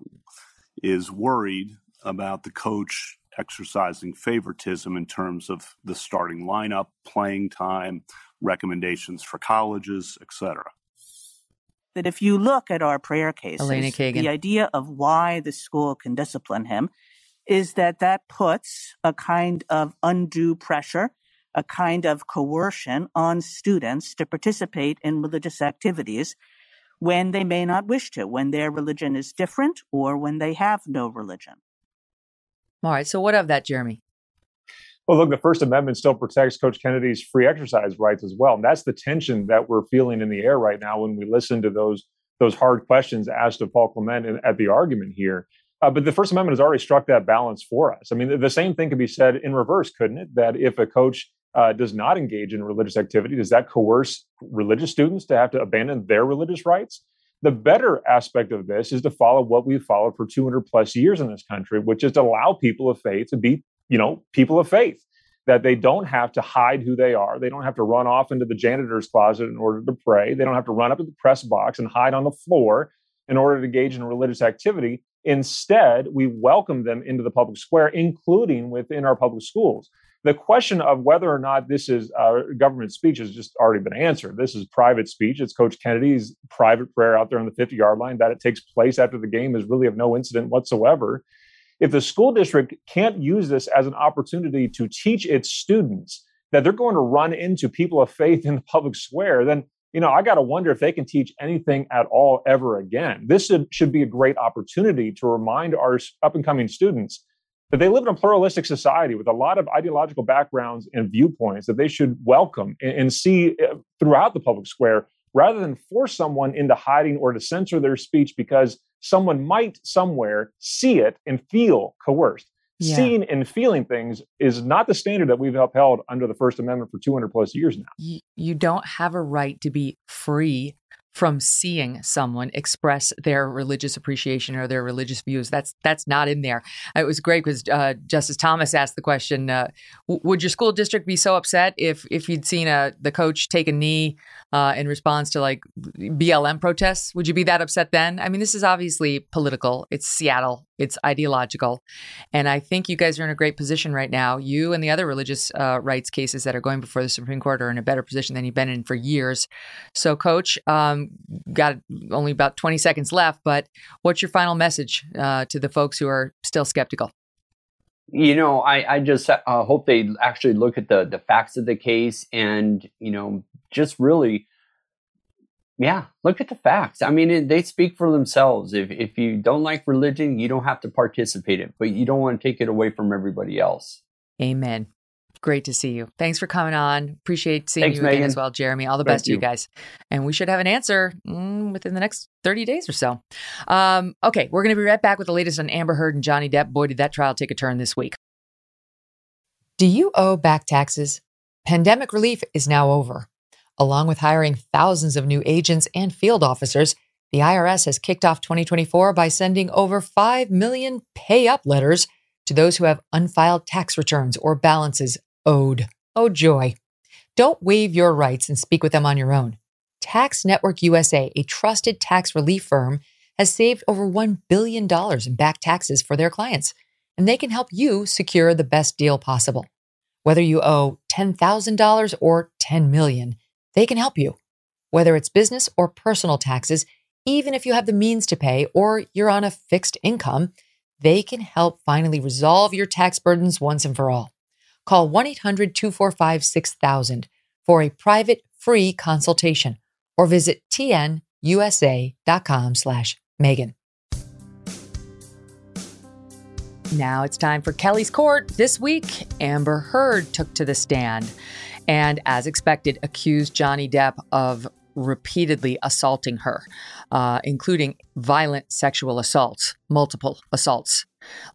[SPEAKER 8] is worried about the coach exercising favoritism in terms of the starting lineup, playing time, recommendations for colleges, etc.
[SPEAKER 10] That if you look at our prayer cases,
[SPEAKER 1] Elena Kagan.
[SPEAKER 10] the idea of why the school can discipline him is that that puts a kind of undue pressure, a kind of coercion on students to participate in religious activities when they may not wish to, when their religion is different or when they have no religion.
[SPEAKER 1] All right. So, what of that, Jeremy?
[SPEAKER 7] Well, look, the First Amendment still protects Coach Kennedy's free exercise rights as well. And that's the tension that we're feeling in the air right now when we listen to those those hard questions asked of Paul Clement at the argument here. Uh, but the First Amendment has already struck that balance for us. I mean, the same thing could be said in reverse, couldn't it? That if a coach uh, does not engage in religious activity, does that coerce religious students to have to abandon their religious rights? The better aspect of this is to follow what we've followed for 200 plus years in this country, which is to allow people of faith to be, you know, people of faith, that they don't have to hide who they are. They don't have to run off into the janitor's closet in order to pray. They don't have to run up to the press box and hide on the floor in order to engage in religious activity. Instead, we welcome them into the public square, including within our public schools. The question of whether or not this is uh, government speech has just already been answered. This is private speech. It's Coach Kennedy's private prayer out there on the 50 yard line. That it takes place after the game is really of no incident whatsoever. if the school district can't use this as an opportunity to teach its students that they're going to run into people of faith in the public square, then you know I got to wonder if they can teach anything at all ever again. This should, should be a great opportunity to remind our up and coming students that they live in a pluralistic society with a lot of ideological backgrounds and viewpoints that they should welcome and, and see uh, throughout the public square rather than force someone into hiding or to censor their speech because someone might somewhere see it and feel coerced. Yeah. Seeing and feeling things is not the standard that we've upheld under the First Amendment for 200 plus years now.
[SPEAKER 1] You, you don't have a right to be free from seeing someone express their religious appreciation or their religious views. That's that's not in there. It was great because uh, Justice Thomas asked the question: uh, Would your school district be so upset if if you'd seen a the coach take a knee uh, in response to like BLM protests? Would you be that upset then? I mean, this is obviously political. It's Seattle. It's ideological, and I think you guys are in a great position right now. You and the other religious uh, rights cases that are going before the Supreme Court are in a better position than you've been in for years. So, Coach. Um, got only about 20 seconds left, but what's your final message uh, to the folks who are still skeptical?
[SPEAKER 6] You know, I, I just uh, hope they actually look at the the facts of the case and you know just really, yeah, look at the facts. I mean, it, they speak for themselves. If if you don't like religion, you don't have to participate in it, but you don't want to take it away from everybody else.
[SPEAKER 1] Amen. Great to see you. Thanks for coming on. Appreciate seeing
[SPEAKER 6] Thanks,
[SPEAKER 1] you
[SPEAKER 6] Megyn.
[SPEAKER 1] again as well, Jeremy. All the
[SPEAKER 6] Thank
[SPEAKER 1] best to you guys. And we should have an answer mm, within the next 30 days or so. Um, okay, we're going to be right back with the latest on Amber Heard and Johnny Depp. Boy, did that trial take a turn this week. Do you owe back taxes? Pandemic relief is now over. Along with hiring thousands of new agents and field officers, the IRS has kicked off 2024 by sending over 5 million pay up letters to those who have unfiled tax returns or balances owed. Oh, joy. Don't waive your rights and speak with them on your own. Tax Network USA, a trusted tax relief firm, has saved over $1 billion in back taxes for their clients, and they can help you secure the best deal possible. Whether you owe $10,000 or 10 million, they can help you. Whether it's business or personal taxes, even if you have the means to pay or you're on a fixed income, they can help finally resolve your tax burdens once and for all. Call 1 800 245 6000 for a private free consultation or visit tnusa.com slash Megyn. Now it's time for Kelly's Court. This week, Amber Heard took to the stand and, as expected, accused Johnny Depp of repeatedly assaulting her, uh, including violent sexual assaults, multiple assaults.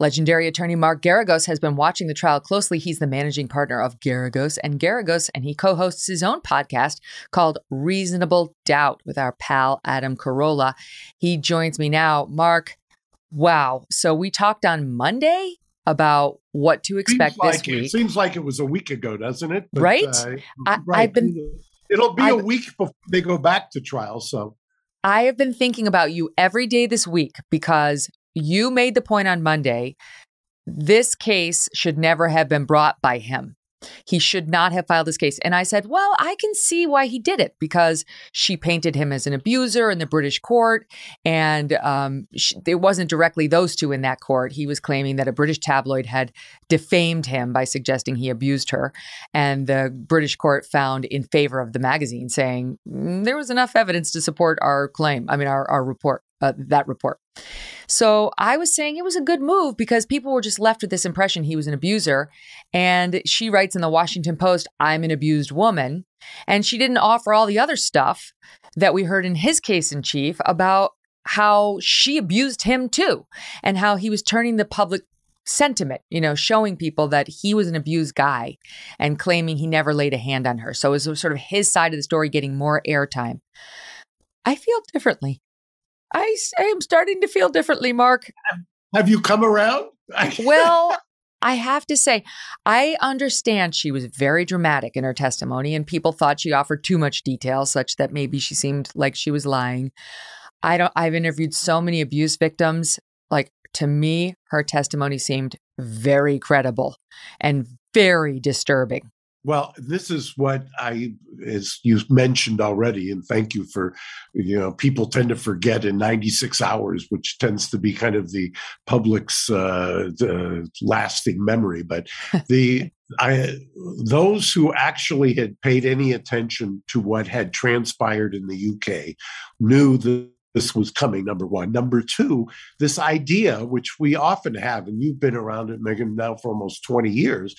[SPEAKER 1] Legendary attorney Mark Geragos has been watching the trial closely. He's the managing partner of Geragos and Geragos, and he co hosts his own podcast called Reasonable Doubt with our pal Adam Carolla. He joins me now. Mark, wow. So we talked on Monday about what to expect
[SPEAKER 11] seems
[SPEAKER 1] this
[SPEAKER 11] like
[SPEAKER 1] week.
[SPEAKER 11] It seems like it was a week ago, doesn't it?
[SPEAKER 1] Right? Uh, I- I've been-
[SPEAKER 11] It'll be a
[SPEAKER 1] I've-
[SPEAKER 11] week before they go back to trial. So
[SPEAKER 1] I have been thinking about you every day this week because you made the point on Monday. This case should never have been brought by him. He should not have filed this case. And I said, well, I can see why he did it because she painted him as an abuser in the British court. And um, sh- it wasn't directly those two in that court. He was claiming that a British tabloid had defamed him by suggesting he abused her. And the British court found in favor of the magazine, saying "Mm, there was enough evidence to support our claim, I mean, our, our report, uh, that report. So I was saying it was a good move because people were just left with this impression he was an abuser. And she writes in the Washington Post, I'm an abused woman. And she didn't offer all the other stuff that we heard in his case in chief about how she abused him too and how he was turning the public sentiment, you know, showing people that he was an abused guy and claiming he never laid a hand on her. So it was sort of his side of the story getting more airtime. I feel differently. I, I am starting to feel differently, Mark.
[SPEAKER 11] have you come around?
[SPEAKER 1] Well, I have to say, I understand she was very dramatic in her testimony, and people thought she offered too much detail, such that maybe she seemed like she was lying. I don't. I've interviewed so many abuse victims. Like to me, her testimony seemed very credible and very disturbing.
[SPEAKER 11] Well, this is what I, as you mentioned already, and thank you for, you know, people tend to forget in 96 hours, which tends to be kind of the public's uh, the lasting memory. But the I, those who actually had paid any attention to what had transpired in the UK knew that this was coming, number one. Number two, this idea, which we often have, and you've been around it, Megyn now for almost 20 years,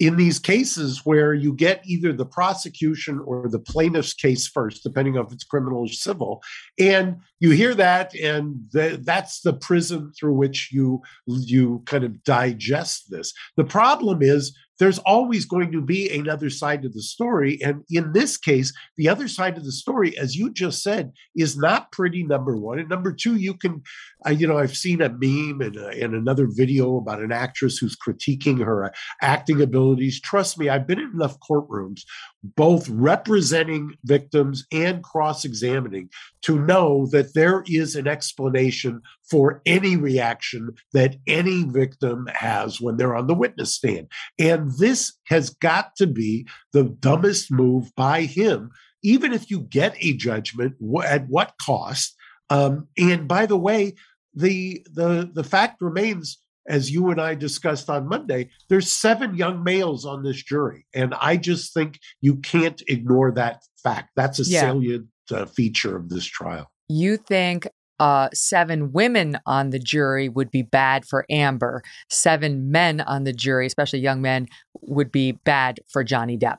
[SPEAKER 11] in these cases where you get either the prosecution or the plaintiff's case first, depending on if it's criminal or civil, and you hear that, and the, that's the prism through which you you kind of digest this. The problem is there's always going to be another side to the story. And in this case, the other side of the story, as you just said, is not pretty, number one. And number two, you can, uh, you know, I've seen a meme and, uh, and another video about an actress who's critiquing her uh, acting abilities. Trust me, I've been in enough courtrooms, both representing victims and cross examining, to know that there is an explanation for any reaction that any victim has when they're on the witness stand. And this has got to be the dumbest move by him, even if you get a judgment, at what cost? Um, and by the way, the the the fact remains as you and I discussed on Monday, there's seven young males on this jury. And I just think you can't ignore that fact. That's a yeah. salient uh, feature of this trial.
[SPEAKER 1] You think uh, seven women on the jury would be bad for Amber. Seven men on the jury, especially young men, would be bad for Johnny Depp.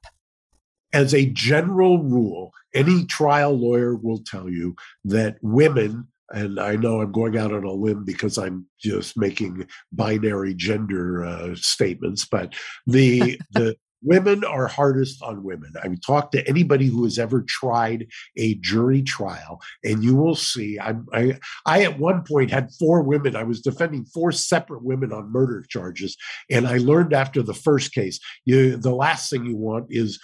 [SPEAKER 11] As a general rule, any trial lawyer will tell you that women, and I know I'm going out on a limb because I'm just making binary gender uh, statements, but the the women are hardest on women. I mean, talk to anybody who has ever tried a jury trial, and you will see. I, I, I at one point had four women. I was defending four separate women on murder charges, and I learned after the first case, you the last thing you want is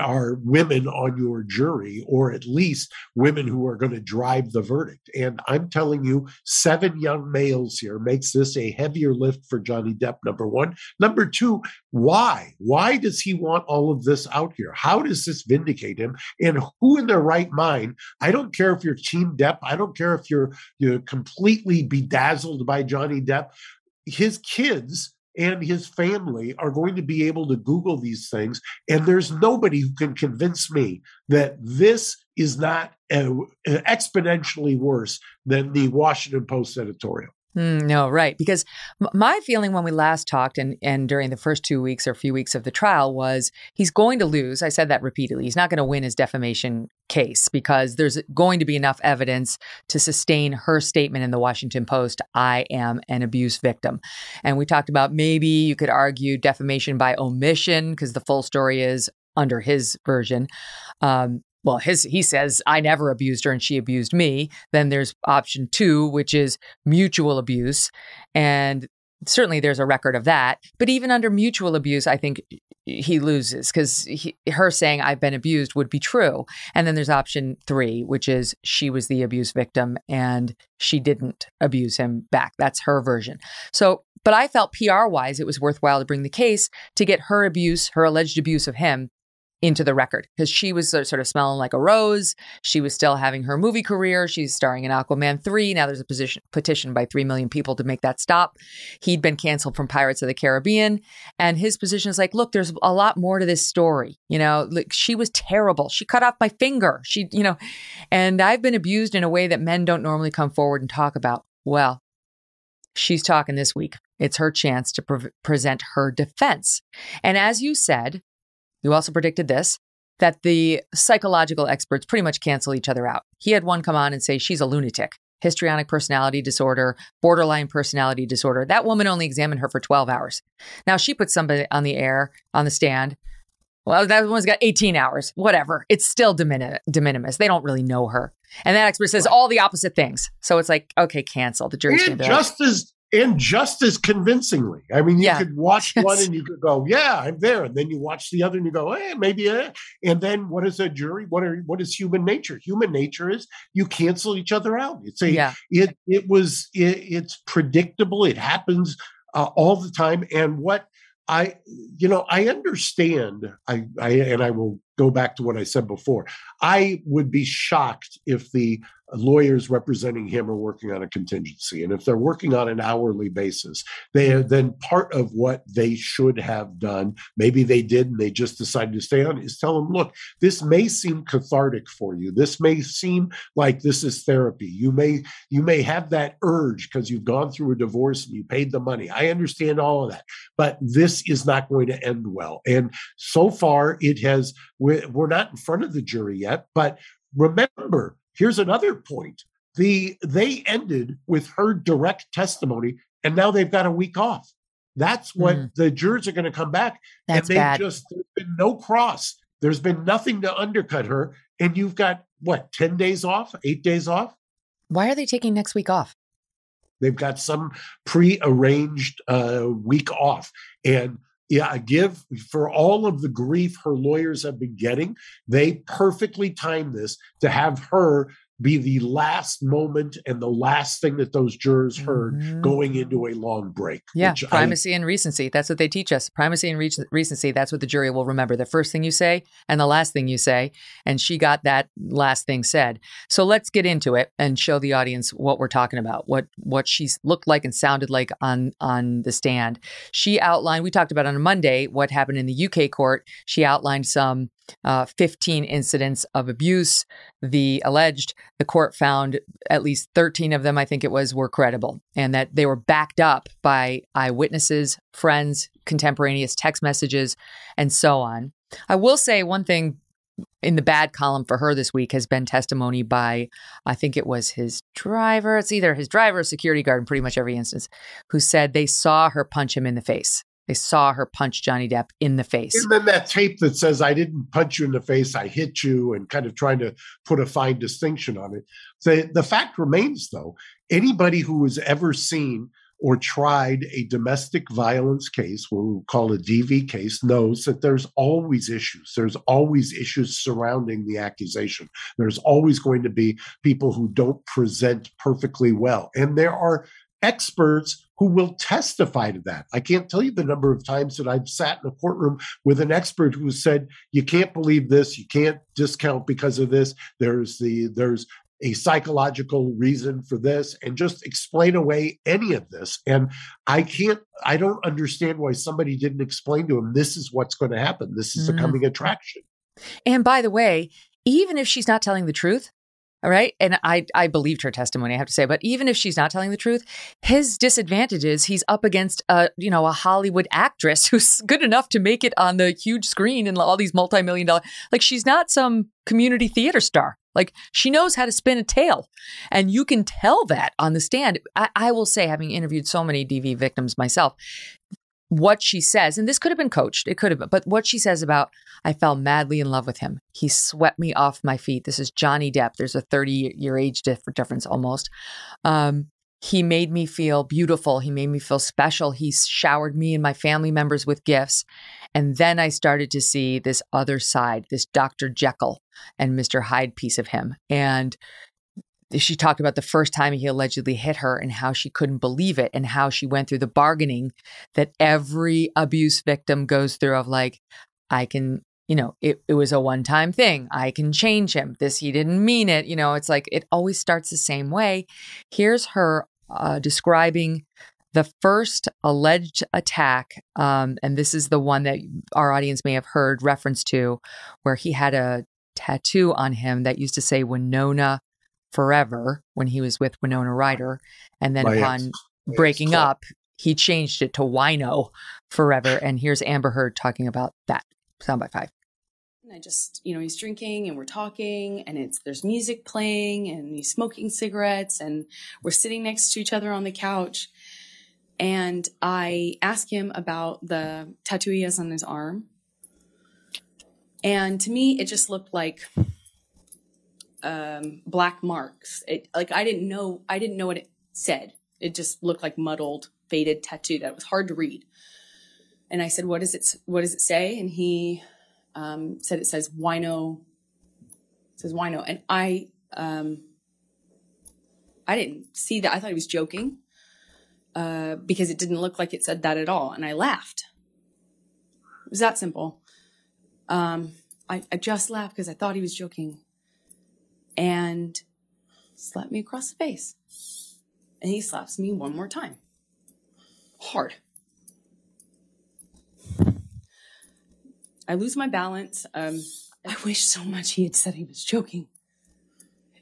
[SPEAKER 11] are women on your jury, or at least women who are going to drive the verdict. And I'm telling you, seven young males here makes this a heavier lift for Johnny Depp. Number one, number two, why? Why does he want all of this out here? How does this vindicate him? And who in their right mind? I don't care if you're Team Depp. I don't care if you're you're completely bedazzled by Johnny Depp. His kids and his family are going to be able to Google these things. And there's nobody who can convince me that this is not uh, exponentially worse than the Washington Post editorial.
[SPEAKER 1] Mm, no, right. Because my feeling when we last talked and, and during the first two weeks or few weeks of the trial was he's going to lose. I said that repeatedly. He's not going to win his defamation case because there's going to be enough evidence to sustain her statement in the Washington Post I am an abuse victim. And we talked about maybe you could argue defamation by omission because the full story is under his version. Um, well, his he says I never abused her and she abused me. Then there's option two, which is mutual abuse, and certainly there's a record of that. But even under mutual abuse, I think he loses because her saying I've been abused would be true. And then there's option three, which is she was the abuse victim and she didn't abuse him back. That's her version. So, but I felt PR wise, it was worthwhile to bring the case to get her abuse, her alleged abuse of him, into the record because she was sort of smelling like a rose. She was still having her movie career. She's starring in Aquaman 3. Now there's a position, petition by 3 million people to make that stop. He'd been canceled from Pirates of the Caribbean. And his position is like, look, there's a lot more to this story. You know, like she was terrible. She cut off my finger. She, you know, and I've been abused in a way that men don't normally come forward and talk about. Well, she's talking this week. It's her chance to pre- present her defense. And as you said, you also predicted this that the psychological experts pretty much cancel each other out. He had one come on and say she's a lunatic, histrionic personality disorder, borderline personality disorder. That woman only examined her for 12 hours. Now she put somebody on the air, on the stand. Well, that one's got 18 hours, whatever. It's still de minimis. They don't really know her. And that expert says all the opposite things. So it's like, okay, cancel. The jury's
[SPEAKER 11] and just as and just as convincingly. I mean, you yeah. could watch one and you could go, "Yeah, I'm there," and then you watch the other and you go, "Eh, maybe." Eh. And then, what is a jury? What are what is human nature? Human nature is you cancel each other out. It's a yeah. it it was it, it's predictable. It happens uh, all the time. And what I, you know, I understand. I, I, and I will go back to what I said before. I would be shocked if the lawyers representing him are working on a contingency. And if they're working on an hourly basis, they are then part of what they should have done. Maybe they did and they just decided to stay on is tell them, look, this may seem cathartic for you. This may seem like this is therapy. You may you may have that urge because you've gone through a divorce and you paid the money. I understand all of that. But this is not going to end well. And so far it has we're not in front of the jury yet, but remember Here's another point. The they ended with her direct testimony, and now they've got a week off. That's what mm. the jurors are going to come back.
[SPEAKER 1] That's
[SPEAKER 11] and they
[SPEAKER 1] bad.
[SPEAKER 11] just there's been no cross. There's been nothing to undercut her. And you've got what, 10 days off, eight days off?
[SPEAKER 1] Why are they taking next week off?
[SPEAKER 11] They've got some pre-arranged uh, week off. And yeah, give for all of the grief her lawyers have been getting, they perfectly timed this to have her be the last moment and the last thing that those jurors heard mm-hmm. going into a long break.
[SPEAKER 1] Yeah, primacy I, and recency. That's what they teach us. Primacy and re- recency. That's what the jury will remember. The first thing you say and the last thing you say. And she got that last thing said. So let's get into it and show the audience what we're talking about. What what she looked like and sounded like on on the stand. She outlined. We talked about on a Monday what happened in the UK court. She outlined some uh, 15 incidents of abuse. The alleged, the court found at least 13 of them, I think it was, were credible and that they were backed up by eyewitnesses, friends, contemporaneous text messages, and so on. I will say one thing in the bad column for her this week has been testimony by, I think it was his driver. It's either his driver or security guard in pretty much every instance, who said they saw her punch him in the face. They saw her punch Johnny Depp in the face.
[SPEAKER 11] And then that tape that says, I didn't punch you in the face, I hit you, and kind of trying to put a fine distinction on it. The, the fact remains, though, anybody who has ever seen or tried a domestic violence case, what we call a DV case, knows that there's always issues. There's always issues surrounding the accusation. There's always going to be people who don't present perfectly well. And there are experts who will testify to that. I can't tell you the number of times that I've sat in a courtroom with an expert who said, "You can't believe this. You can't discount because of this. There's the there's a psychological reason for this and just explain away any of this and i can't i don't understand why somebody didn't explain to him this is what's going to happen this is mm. a coming attraction
[SPEAKER 1] and by the way even if she's not telling the truth all right. And I, I believed her testimony, I have to say. But even if she's not telling the truth, his disadvantage is he's up against a, you know, a Hollywood actress who's good enough to make it on the huge screen and all these multi-million dollar. Like she's not some community theater star. Like she knows how to spin a tale. And you can tell that on the stand. I, I will say, having interviewed so many DV victims myself, what she says, and this could have been coached, it could have been, but what she says about, I fell madly in love with him. He swept me off my feet. This is Johnny Depp. There's a 30 year age difference almost. Um, he made me feel beautiful. He made me feel special. He showered me and my family members with gifts. And then I started to see this other side, this Dr. Jekyll and Mr. Hyde piece of him. And she talked about the first time he allegedly hit her and how she couldn't believe it and how she went through the bargaining that every abuse victim goes through of like i can you know it, it was a one-time thing. I can change him. This he didn't mean it. You know it's like it always starts the same way. Here's her uh, describing the first alleged attack um, and this is the one that our audience may have heard reference to where he had a tattoo on him that used to say winona forever when he was with Winona Ryder. And then upon breaking up, he changed it to Wino forever. And here's Amber Heard talking about that. Sound by five.
[SPEAKER 12] I just, you know, he's drinking and we're talking and it's there's music playing and he's smoking cigarettes and we're sitting next to each other on the couch. And I ask him about the tattoo he has on his arm. And to me, it just looked like um, black marks. It like I didn't know I didn't know what it said. It just looked like muddled, faded tattoo that was hard to read. And I said, "What does it What does it say?" And he um, said, "It says wino." It says wino, and I um, I didn't see that. I thought he was joking uh, because it didn't look like it said that at all, and I laughed. It was that simple. Um, I, I just laughed because I thought he was joking and slapped me across the face. And he slaps me one more time. Hard. I lose my balance. Um, I wish so much he had said he was joking.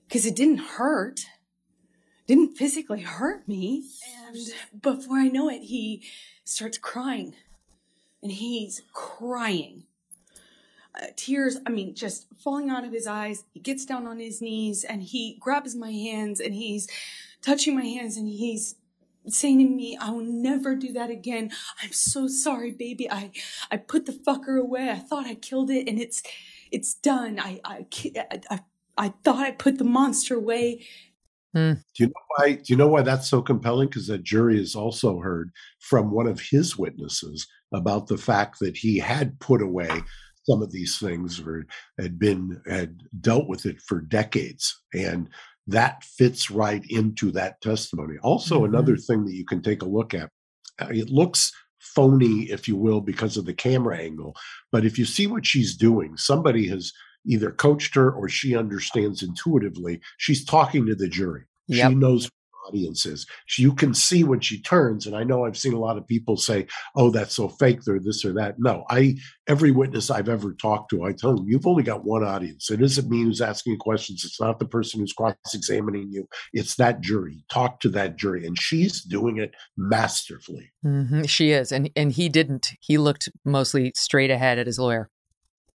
[SPEAKER 12] Because it didn't hurt. Didn't physically hurt me. And before I know it, he starts crying. And he's crying. Uh, tears, I mean, just falling out of his eyes. He gets down on his knees and he grabs my hands and he's touching my hands and he's saying to me, I will never do that again. I'm so sorry, baby. I, I put the fucker away. I thought I killed it and it's, it's done. I, I, I, I thought I put the monster away.
[SPEAKER 11] Do you know why? Do you know why that's so compelling? Because the jury has also heard from one of his witnesses about the fact that he had put away some of these things or had been had dealt with it for decades, and that fits right into that testimony. Also,
[SPEAKER 13] Mhm.
[SPEAKER 11] another thing that you can take a look at. uh, It looks phony, if you will, because of the camera angle. But if you see what she's doing, somebody has either coached her or she understands intuitively. She's talking to the jury.
[SPEAKER 1] Yep.
[SPEAKER 11] She knows audience is. She, you can see when she turns, and I know I've seen a lot of people say, "Oh, that's so fake." They're this or that. No, I every witness I've ever talked to, I tell them, "You've only got one audience. It isn't me who's asking you questions. It's not the person who's cross-examining you. It's that jury. Talk to that jury." And she's doing it masterfully.
[SPEAKER 1] hmm She is, and and he didn't. He looked mostly straight ahead at his lawyer.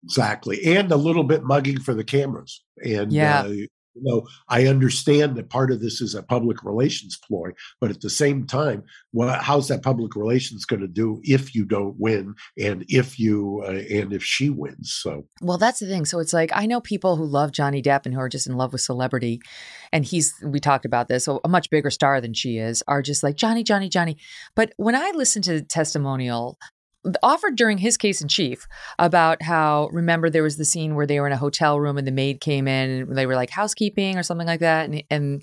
[SPEAKER 11] Exactly. And a little bit mugging for the cameras. And,
[SPEAKER 1] Yeah.
[SPEAKER 11] uh, you know, I understand that part of this is a public relations ploy, but at the same time, well, how's that public relations going to do if you don't win and if you, uh, and if she wins? So,
[SPEAKER 1] Well, that's the thing. So it's like I know people who love Johnny Depp and who are just in love with celebrity, and he's we talked about this, a much bigger star than she is, are just like Johnny, Johnny, Johnny. But when I listen to testimonial offered during his case in chief about how remember there was the scene where they were in a hotel room and the maid came in and they were like housekeeping or something like that and and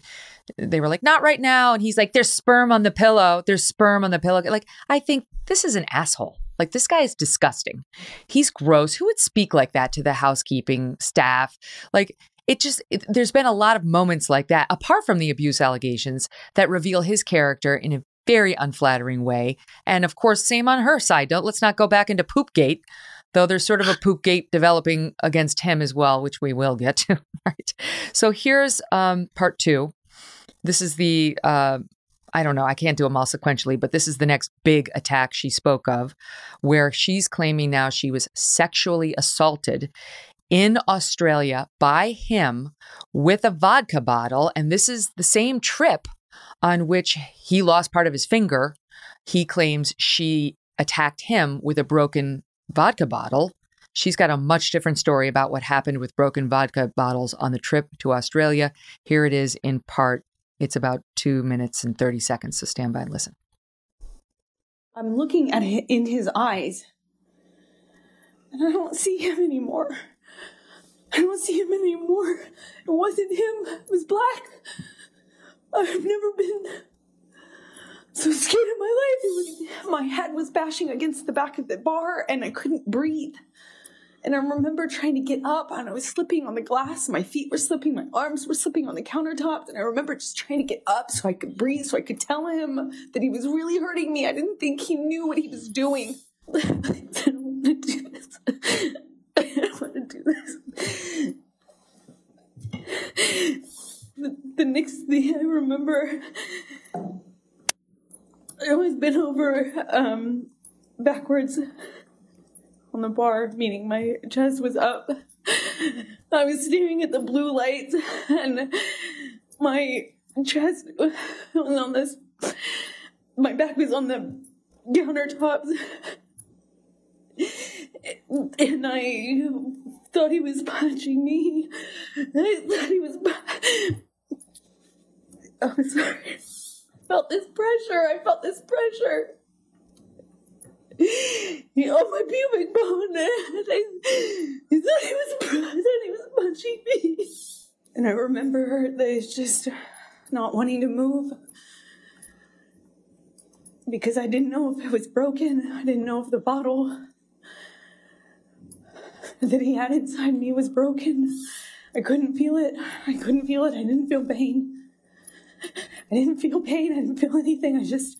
[SPEAKER 1] they were like not right now and he's like there's sperm on the pillow. There's sperm on the pillow. Like i think this is an asshole. Like this guy is disgusting. He's gross. Who would speak like that to the housekeeping staff? Like it just it, there's been a lot of moments like that apart from the abuse allegations that reveal his character in a very unflattering way and of course same on her side don't let's not go back into poopgate though there's sort of a poopgate developing against him as well which we will get to right so here's um part two this is the uh I don't know. I can't do them all sequentially, but this is the next big attack she spoke of, where she's claiming now she was sexually assaulted in Australia by him with a vodka bottle. And this is the same trip on which he lost part of his finger. He claims she attacked him with a broken vodka bottle. She's got a much different story about what happened with broken vodka bottles on the trip to Australia. Here it is in part. It's about two minutes and 30 seconds, so stand by and listen.
[SPEAKER 12] I'm looking at it in his eyes, and I don't see him anymore. I don't see him anymore. It wasn't him. It was black. I've never been so scared in my life. Was, my head was bashing against the back of the bar, and I couldn't breathe. And I remember trying to get up, and I was slipping on the glass. My feet were slipping, my arms were slipping on the countertops. And I remember just trying to get up so I could breathe, so I could tell him that he was really hurting me. I didn't think he knew what he was doing. I don't want to do this. I don't want to do this. The, next thing I remember, I always been over um, backwards on the bar, meaning my chest was up. I was staring at the blue lights, and my chest was on this. My back was on the countertops, and I thought he was punching me. I thought he was. Pu- oh, I'm sorry. I felt this pressure. I felt this pressure. He on my pubic bone. And I, he thought he was. I thought he was punching me. And I remember that it's just not wanting to move because I didn't know if it was broken. I didn't know if the bottle that he had inside me was broken. I couldn't feel it. I couldn't feel it. I didn't feel pain. I didn't feel pain. I didn't feel anything. I just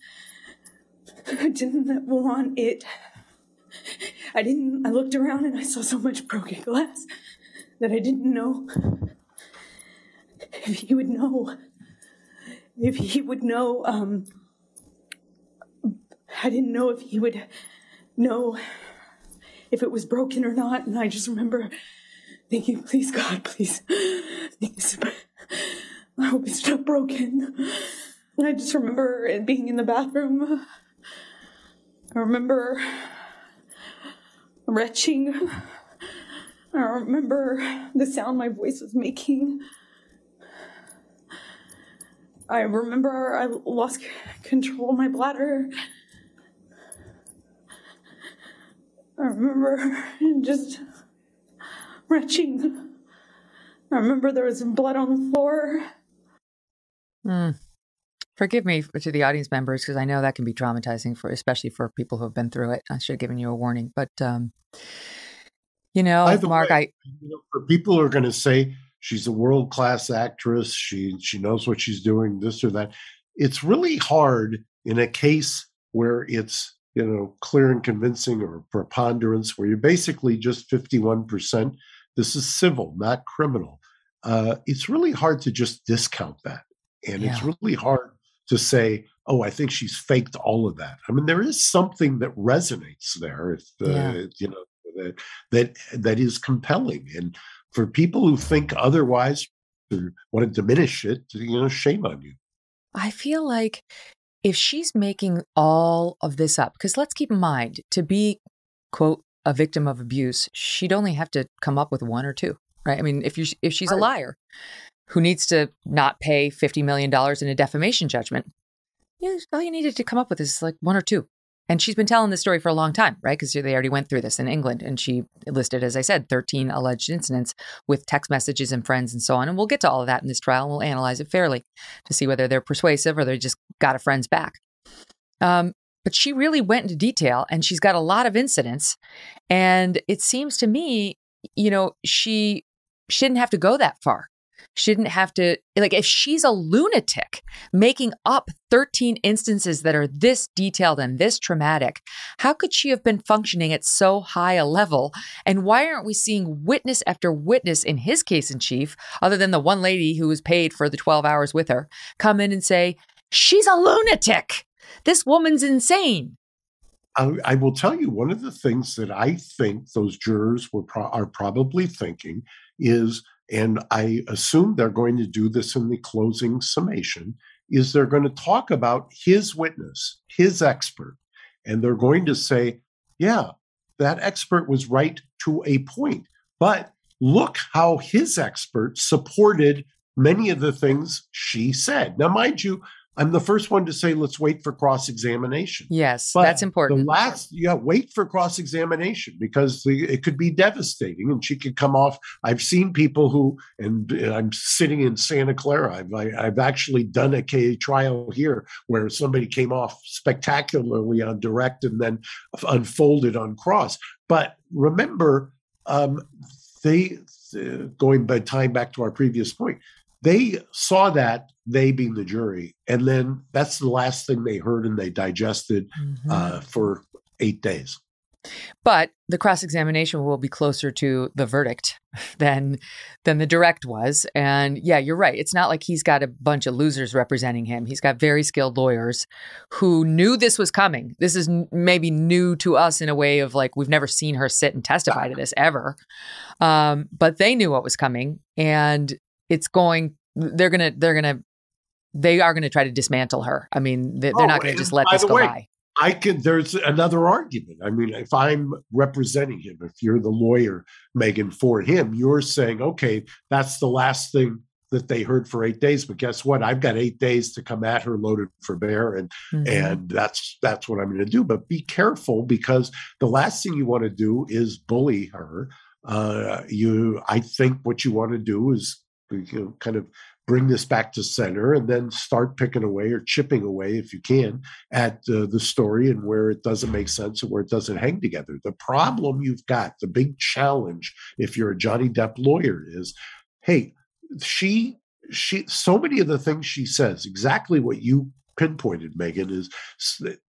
[SPEAKER 12] didn't want it. I didn't. I looked around and I saw so much broken glass that I didn't know if he would know. If he would know. Um, I didn't know if he would know if it was broken or not. And I just remember thinking, please, God, please. I hope it's not broken. I just remember it being in the bathroom. I remember retching. I remember the sound my voice was making. I remember I lost control of my bladder. I remember just retching. I remember there was blood on the floor.
[SPEAKER 1] Mm. Forgive me to the audience members because I know that can be traumatizing for, especially for people who have been through it. I should have given you a warning, but um, you know, Mark,
[SPEAKER 11] way, I you know, for people who are going to say she's a world class actress, she she knows what she's doing, this or that. It's really hard in a case where it's you know clear and convincing or preponderance, where you're basically just fifty one percent. This is civil, not criminal. Uh, it's really hard to just discount that, and yeah. it's really hard to say, oh, I think she's faked all of that. I mean, there is something that resonates there, if, uh, yeah. you know, that that that is compelling. And for people who think otherwise or want to diminish it, you know, shame on you.
[SPEAKER 1] I feel like if she's making all of this up, because let's keep in mind to be quote a victim of abuse, she'd only have to come up with one or two, right? I mean, if you if she's right. a liar, who needs to not pay $50 million in a defamation judgment. Know, all you needed to come up with is like one or two. And she's been telling this story for a long time, right? Because they already went through this in England. And she listed, as I said, 13 alleged incidents with text messages and friends and so on. And we'll get to all of that in this trial and we'll analyze it fairly to see whether they're persuasive or they just got a friend's back. Um, but she really went into detail and she's got a lot of incidents. And it seems to me, you know, she, she didn't have to go that far shouldn't have to like if she's a lunatic making up 13 instances that are this detailed and this traumatic how could she have been functioning at so high a level? And why aren't we seeing witness after witness in his case in chief other than the one lady who was paid for the 12 hours with her come in and say she's a lunatic. This woman's insane.
[SPEAKER 11] I, I, will tell you one of the things that I think those jurors were pro- are probably thinking is and I assume they're going to do this in the closing summation, is they're going to talk about his witness, his expert, and they're going to say, yeah, that expert was right to a point. But look how his expert supported many of the things she said. Now, mind you, I'm the first one to say let's wait for cross examination.
[SPEAKER 1] Yes, but that's important.
[SPEAKER 11] The last, yeah, wait for cross examination because the, it could be devastating, and she could come off. I've seen people who, and I'm sitting in Santa Clara. I've I, have i have actually done a K trial here where somebody came off spectacularly on direct and then unfolded on cross. But remember, um, they uh, going by time back to our previous point they saw that they being the jury and then that's the last thing they heard and they digested mm-hmm. uh, for eight days.
[SPEAKER 1] But the cross examination will be closer to the verdict than than the direct was. And yeah you're right. It's not like he's got a bunch of losers representing him. He's got very skilled lawyers who knew this was coming. This is maybe new to us in a way of like we've never seen her sit and testify to this ever. Um, but they knew what was coming and it's going they're gonna they're gonna they are gonna try to dismantle her i mean they're, oh, not gonna just let this go way, by
[SPEAKER 11] I can. There's another argument. I mean, if I'm representing him, if you're the lawyer, Megyn for him, you're saying, okay, that's the last thing that they heard for eight days. But guess what? I've got eight days to come at her loaded for bear, and mm-hmm. and that's that's what I'm going to do. But be careful because the last thing you want to do is bully her. Uh, you, I think, what you want to do is you know, kind of bring this back to center and then start picking away or chipping away if you can at uh, the story and where it doesn't make sense and where it doesn't hang together. The problem you've got the big challenge if you're a johnny depp lawyer is hey she she so many of the things she says exactly what you pinpointed Megyn is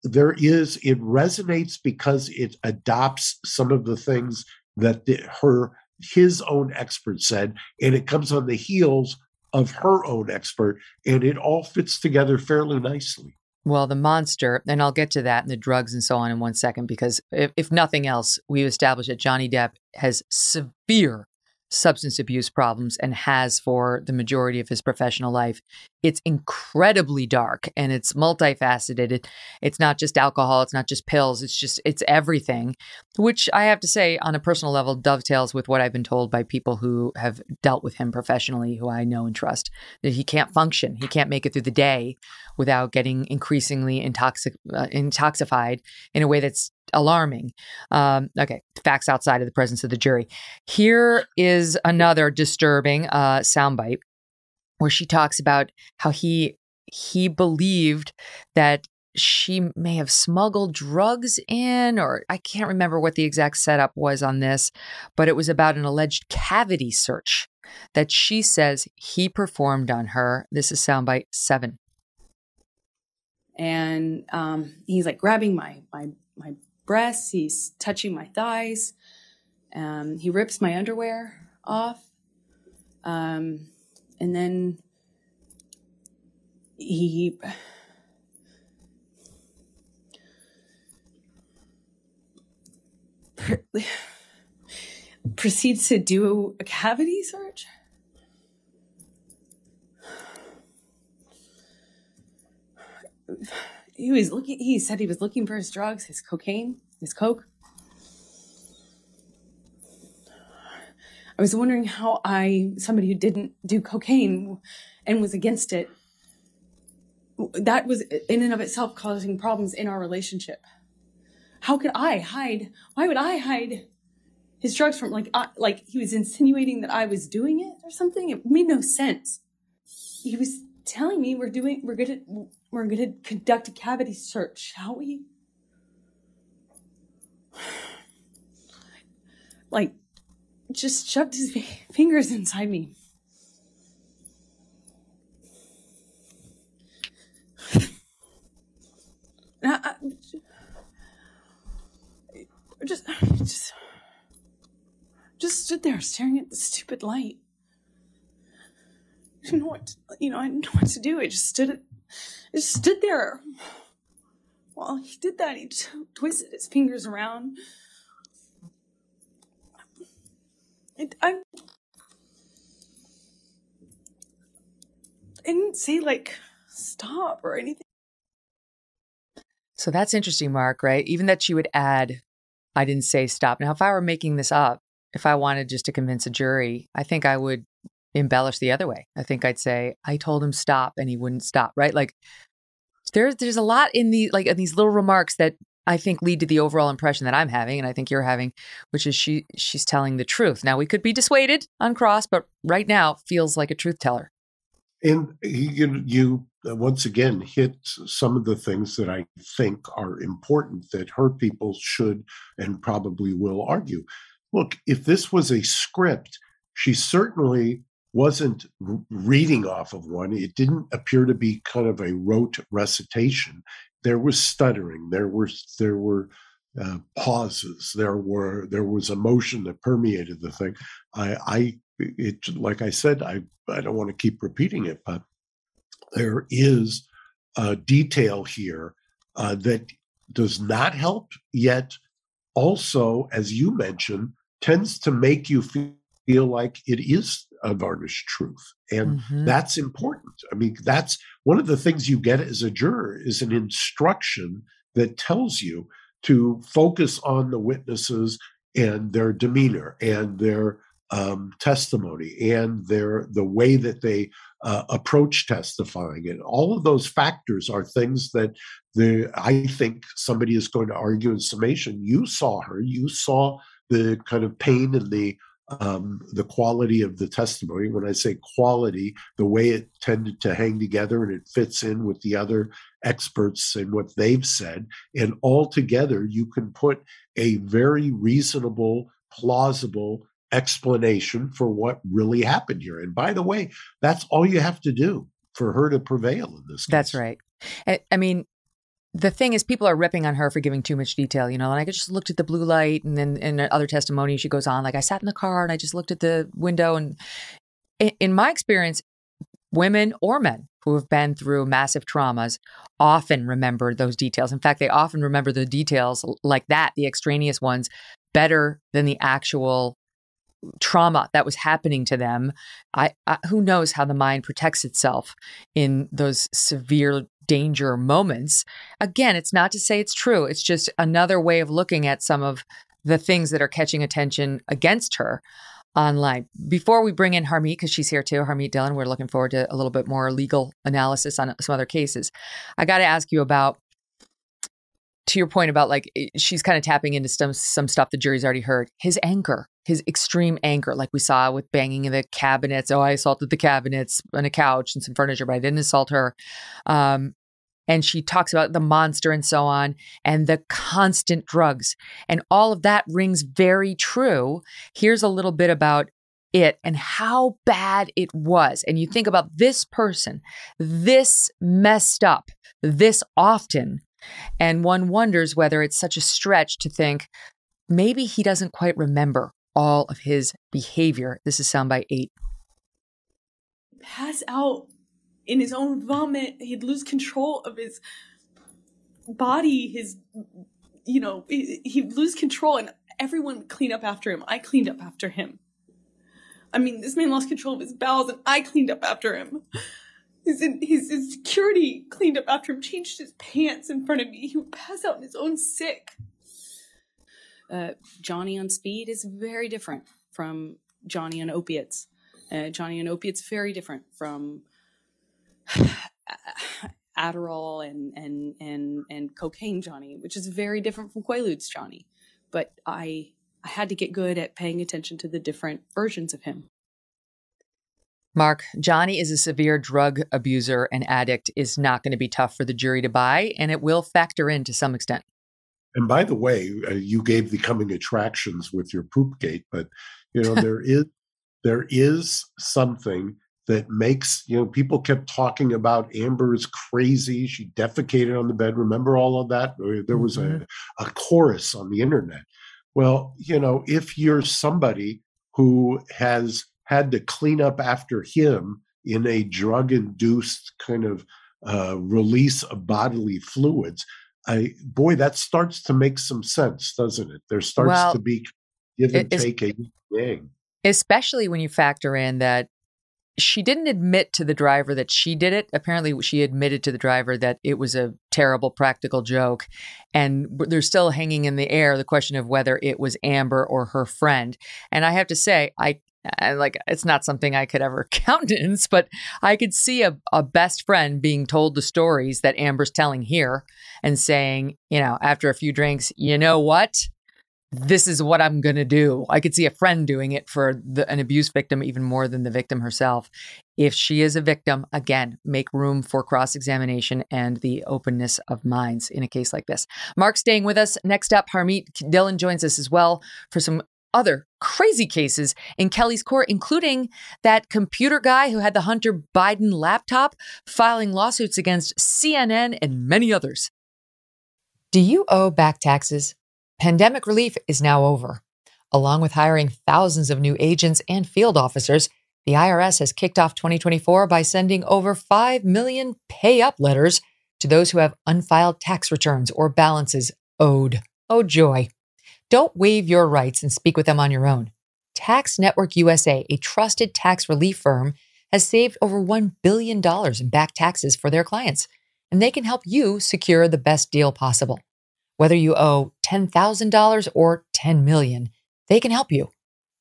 [SPEAKER 11] there is it resonates because it adopts some of the things that the, her his own expert said and it comes on the heels of her own expert, and it all fits together fairly nicely.
[SPEAKER 1] Well, the monster, and I'll get to that and the drugs and so on in one second, because if, if nothing else, we've established that Johnny Depp has severe substance abuse problems and has for the majority of his professional life. It's incredibly dark and it's multifaceted. It, it's not just alcohol, it's not just pills, it's just it's everything, which I have to say on a personal level dovetails with what I've been told by people who have dealt with him professionally who I know and trust that he can't function. He can't make it through the day without getting increasingly intoxic, uh, intoxified in a way that's alarming. Um, okay, facts outside of the presence of the jury. Here is another disturbing uh, soundbite where she talks about how he he believed that she may have smuggled drugs in, or I can't remember what the exact setup was on this, but it was about an alleged cavity search that she says he performed on her. This is soundbite seven.
[SPEAKER 12] And um, he's like grabbing my my my breasts. He's touching my thighs. Um, he rips my underwear off. Um, and then he proceeds to do a cavity search. he was looking he said he was looking for his drugs his cocaine his coke. I was wondering how i somebody who didn't do cocaine and was against it that was in and of itself causing problems in our relationship. How could i hide why would i hide his drugs from like I, like he was insinuating that i was doing it or something? It made no sense. He was telling me we're doing we're gonna we're gonna conduct a cavity search, shall we? Like, just shoved his fingers inside me. I, I, just, just, just stood there staring at the stupid light didn't know what to, you know, I didn't know what to do. I just stood, I just stood there. While he did that, he t- twisted his fingers around. I, I didn't say like stop or anything.
[SPEAKER 1] So that's interesting, Mark, right? Even that she would add, I didn't say stop. Now, if I were making this up, if I wanted just to convince a jury, I think I would embellish the other way. I think I'd say I told him stop and he wouldn't stop, right? Like there's there's a lot in the like in these little remarks that I think lead to the overall impression that I'm having and I think you're having, which is she she's telling the truth. Now we could be dissuaded on cross, but right now feels like a truth teller.
[SPEAKER 11] And you, you uh, once again hit some of the things that I think are important that her people should and probably will argue. Look, if this was a script, she certainly wasn't reading off of one. It didn't appear to be kind of a rote recitation. There was stuttering. There were there were uh, pauses. There were there was emotion that permeated the thing. I, I it like I said, I I don't want to keep repeating it, but there is a detail here uh, that does not help yet. Also, as you mentioned, tends to make you feel feel like it is a varnished truth and mm-hmm. that's important. I mean that's one of the things you get as a juror is an instruction that tells you to focus on the witnesses and their demeanor and their um, testimony and their the way that they uh, approach testifying and all of those factors are things that the i think somebody is going to argue in summation. You saw her. You saw the kind of pain and the um, the quality of the testimony. When I say quality, the way it tended to hang together and it fits in with the other experts and what they've said. And altogether, you can put a very reasonable, plausible explanation for what really happened here. And by the way, that's all you have to do for her to prevail in this case.
[SPEAKER 1] That's right. I, I mean, the thing is, people are ripping on her for giving too much detail. You know, like I just looked at the blue light, and then in other testimony, she goes on like I sat in the car and I just looked at the window. And in, in my experience, women or men who have been through massive traumas often remember those details. In fact, they often remember the details like that, the extraneous ones, better than the actual trauma that was happening to them. I, I, who knows how the mind protects itself in those severe danger moments. Again, it's not to say it's true. It's just another way of looking at some of the things that are catching attention against her online. Before we bring in Harmeet, because she's here too, Harmeet Dhillon, we're looking forward to a little bit more legal analysis on some other cases. I got to ask you about to your point about like she's kind of tapping into some some stuff the jury's already heard. His anger, his extreme anger, like we saw with banging in the cabinets. Oh, I assaulted the cabinets and a couch and some furniture, but I didn't assault her. Um, and she talks about the monster and so on and the constant drugs. And all of that rings very true. Here's a little bit about it and how bad it was. And you think about this person this messed up this often and one wonders whether it's such a stretch to think maybe he doesn't quite remember all of his behavior. This is soundbite 8
[SPEAKER 12] pass out in his own vomit. He'd lose control of his body, his, you know, he'd lose control and everyone would clean up after him. I cleaned up after him. I mean, this man lost control of his bowels and I cleaned up after him. His, his, his security cleaned up after him, changed his pants in front of me. He would pass out in his own sick. Uh, Johnny on speed is very different from Johnny on opiates. Uh, Johnny on opiates very different from Adderall and and and and cocaine Johnny, which is very different from Quaaludes Johnny. But I I had to get good at paying attention to the different versions of him.
[SPEAKER 1] Mark, Johnny is a severe drug abuser and addict is not going to be tough for the jury to buy, and it will factor in to some extent.
[SPEAKER 11] And by the way, uh, you gave the coming attractions with your poop gate, but you know there is there is something that makes you know people kept talking about Amber is crazy. She defecated on the bed. Remember all of that? There was mm-hmm. a, a chorus on the internet. Well, you know, if you're somebody who has had to clean up after him in a drug-induced kind of uh, release of bodily fluids, I boy, that starts to make some sense, doesn't it? There starts well, to be give and take a yang.
[SPEAKER 1] Especially when you factor in that she didn't admit to the driver that she did it. Apparently, she admitted to the driver that it was a terrible practical joke. And they're still hanging in the air the question of whether it was Amber or her friend. And I have to say, I, I like it's not something I could ever countenance, but I could see a, a best friend being told the stories that Amber's telling here and saying, you know, after a few drinks, you know what? This is what I'm going to do. I could see a friend doing it for the, an abuse victim even more than the victim herself. If she is a victim, again, make room for cross examination and the openness of minds in a case like this. Mark staying with us. Next up, Harmeet Dhillon joins us as well for some other crazy cases in Kelly's court, including that computer guy who had the Hunter Biden laptop filing lawsuits against CNN and many others. Do you owe back taxes? Pandemic relief is now over. Along with hiring thousands of new agents and field officers, the IRS has kicked off 2024 by sending over 5 million pay up letters to those who have unfiled tax returns or balances owed. Oh, joy. Don't waive your rights and speak with them on your own. Tax Network USA, a trusted tax relief firm, has saved over $1 billion in back taxes for their clients, and they can help you secure the best deal possible. Whether you owe $10,000 or 10 million, they can help you.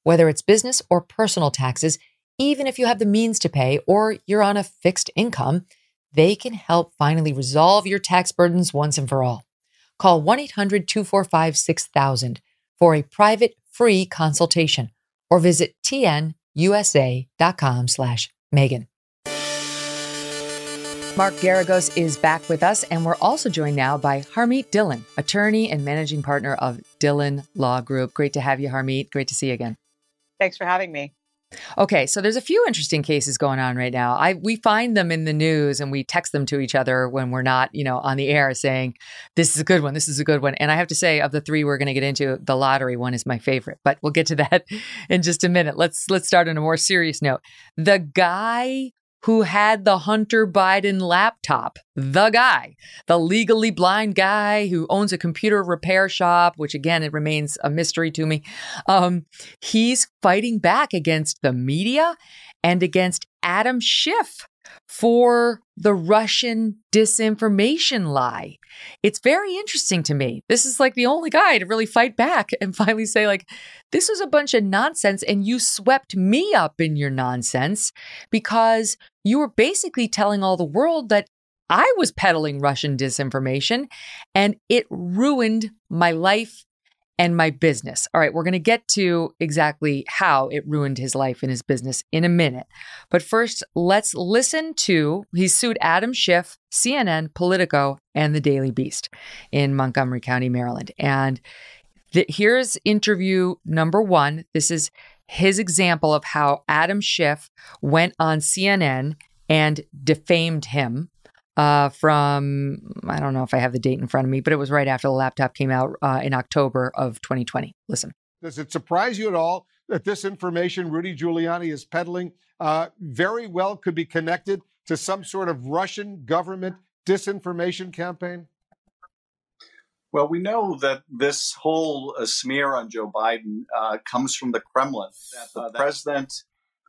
[SPEAKER 1] Whether it's business or personal taxes, even if you have the means to pay or you're on a fixed income, they can help finally resolve your tax burdens once and for all. Call 1 800 245 6000 for a private free consultation or visit tnusa.com slash Megyn. Mark Geragos is back with us, and we're also joined now by Harmeet Dhillon, attorney and managing partner of Dhillon Law Group. Great to have you, Harmeet. Great to see you again.
[SPEAKER 13] Thanks for having me.
[SPEAKER 1] Okay, so there's a few interesting cases going on right now. I we find them in the news and we text them to each other when we're not, you know, on the air saying this is a good one, this is a good one. And I have to say of the 3 we're going to get into, the lottery one is my favorite, but we'll get to that in just a minute. Let's let's start on a more serious note. The guy who had the Hunter Biden laptop. The guy, the legally blind guy who owns a computer repair shop, which again, it remains a mystery to me. Um, he's fighting back against the media and against Adam Schiff for the Russian disinformation lie. It's very interesting to me. This is like the only guy to really fight back and finally say, like, this was a bunch of nonsense, and you swept me up in your nonsense because you were basically telling all the world that I was peddling Russian disinformation and it ruined my life and my business. All right, we're going to get to exactly how it ruined his life and his business in a minute. But first, let's listen to he sued Adam Schiff, CNN, Politico, and the Daily Beast in Montgomery County, Maryland. And here's interview number one. This is his example of how Adam Schiff went on CNN and defamed him uh, from, I don't know if I have the date in front of me, but it was right after the laptop came out uh, in October of 2020. Listen.
[SPEAKER 14] Does it surprise you at all that this information Rudy Giuliani is peddling uh, very well could be connected to some sort of Russian government disinformation campaign?
[SPEAKER 15] Well, we know that this whole uh, smear on Joe Biden uh, comes from the Kremlin. That the president,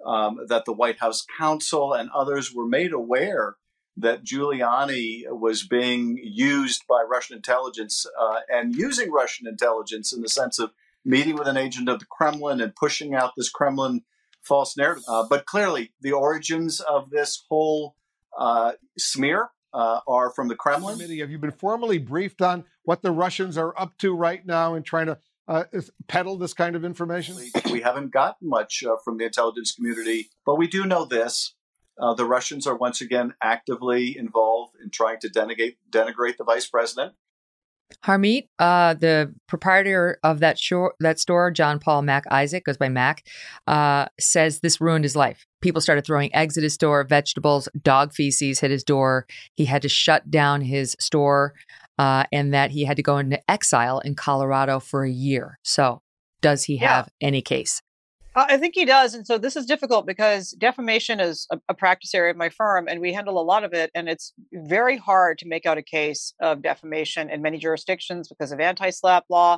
[SPEAKER 15] um, that the White House counsel, and others were made aware that Giuliani was being used by Russian intelligence uh, and using Russian intelligence in the sense of meeting with an agent of the Kremlin and pushing out this Kremlin false narrative. Uh, but clearly, the origins of this whole uh, smear uh, are from the Kremlin.
[SPEAKER 14] Have you been formally briefed on what the Russians are up to right now in trying to uh, peddle this kind of information?
[SPEAKER 15] We haven't gotten much uh, from the intelligence community, but we do know this uh, the Russians are once again actively involved in trying to denigrate, denigrate the vice president.
[SPEAKER 1] Harmeet, uh, the proprietor of that shore, that store, John Paul Mac Isaac, goes by Mac, uh, says this ruined his life. People started throwing eggs at his door, vegetables, dog feces hit his door. He had to shut down his store, uh, and that he had to go into exile in Colorado for a year. So, does he
[SPEAKER 13] Yeah.
[SPEAKER 1] have any case?
[SPEAKER 13] Uh, I think he does. And so this is difficult because defamation is a, a practice area of my firm, and we handle a lot of it. And it's very hard to make out a case of defamation in many jurisdictions because of anti-SLAPP law.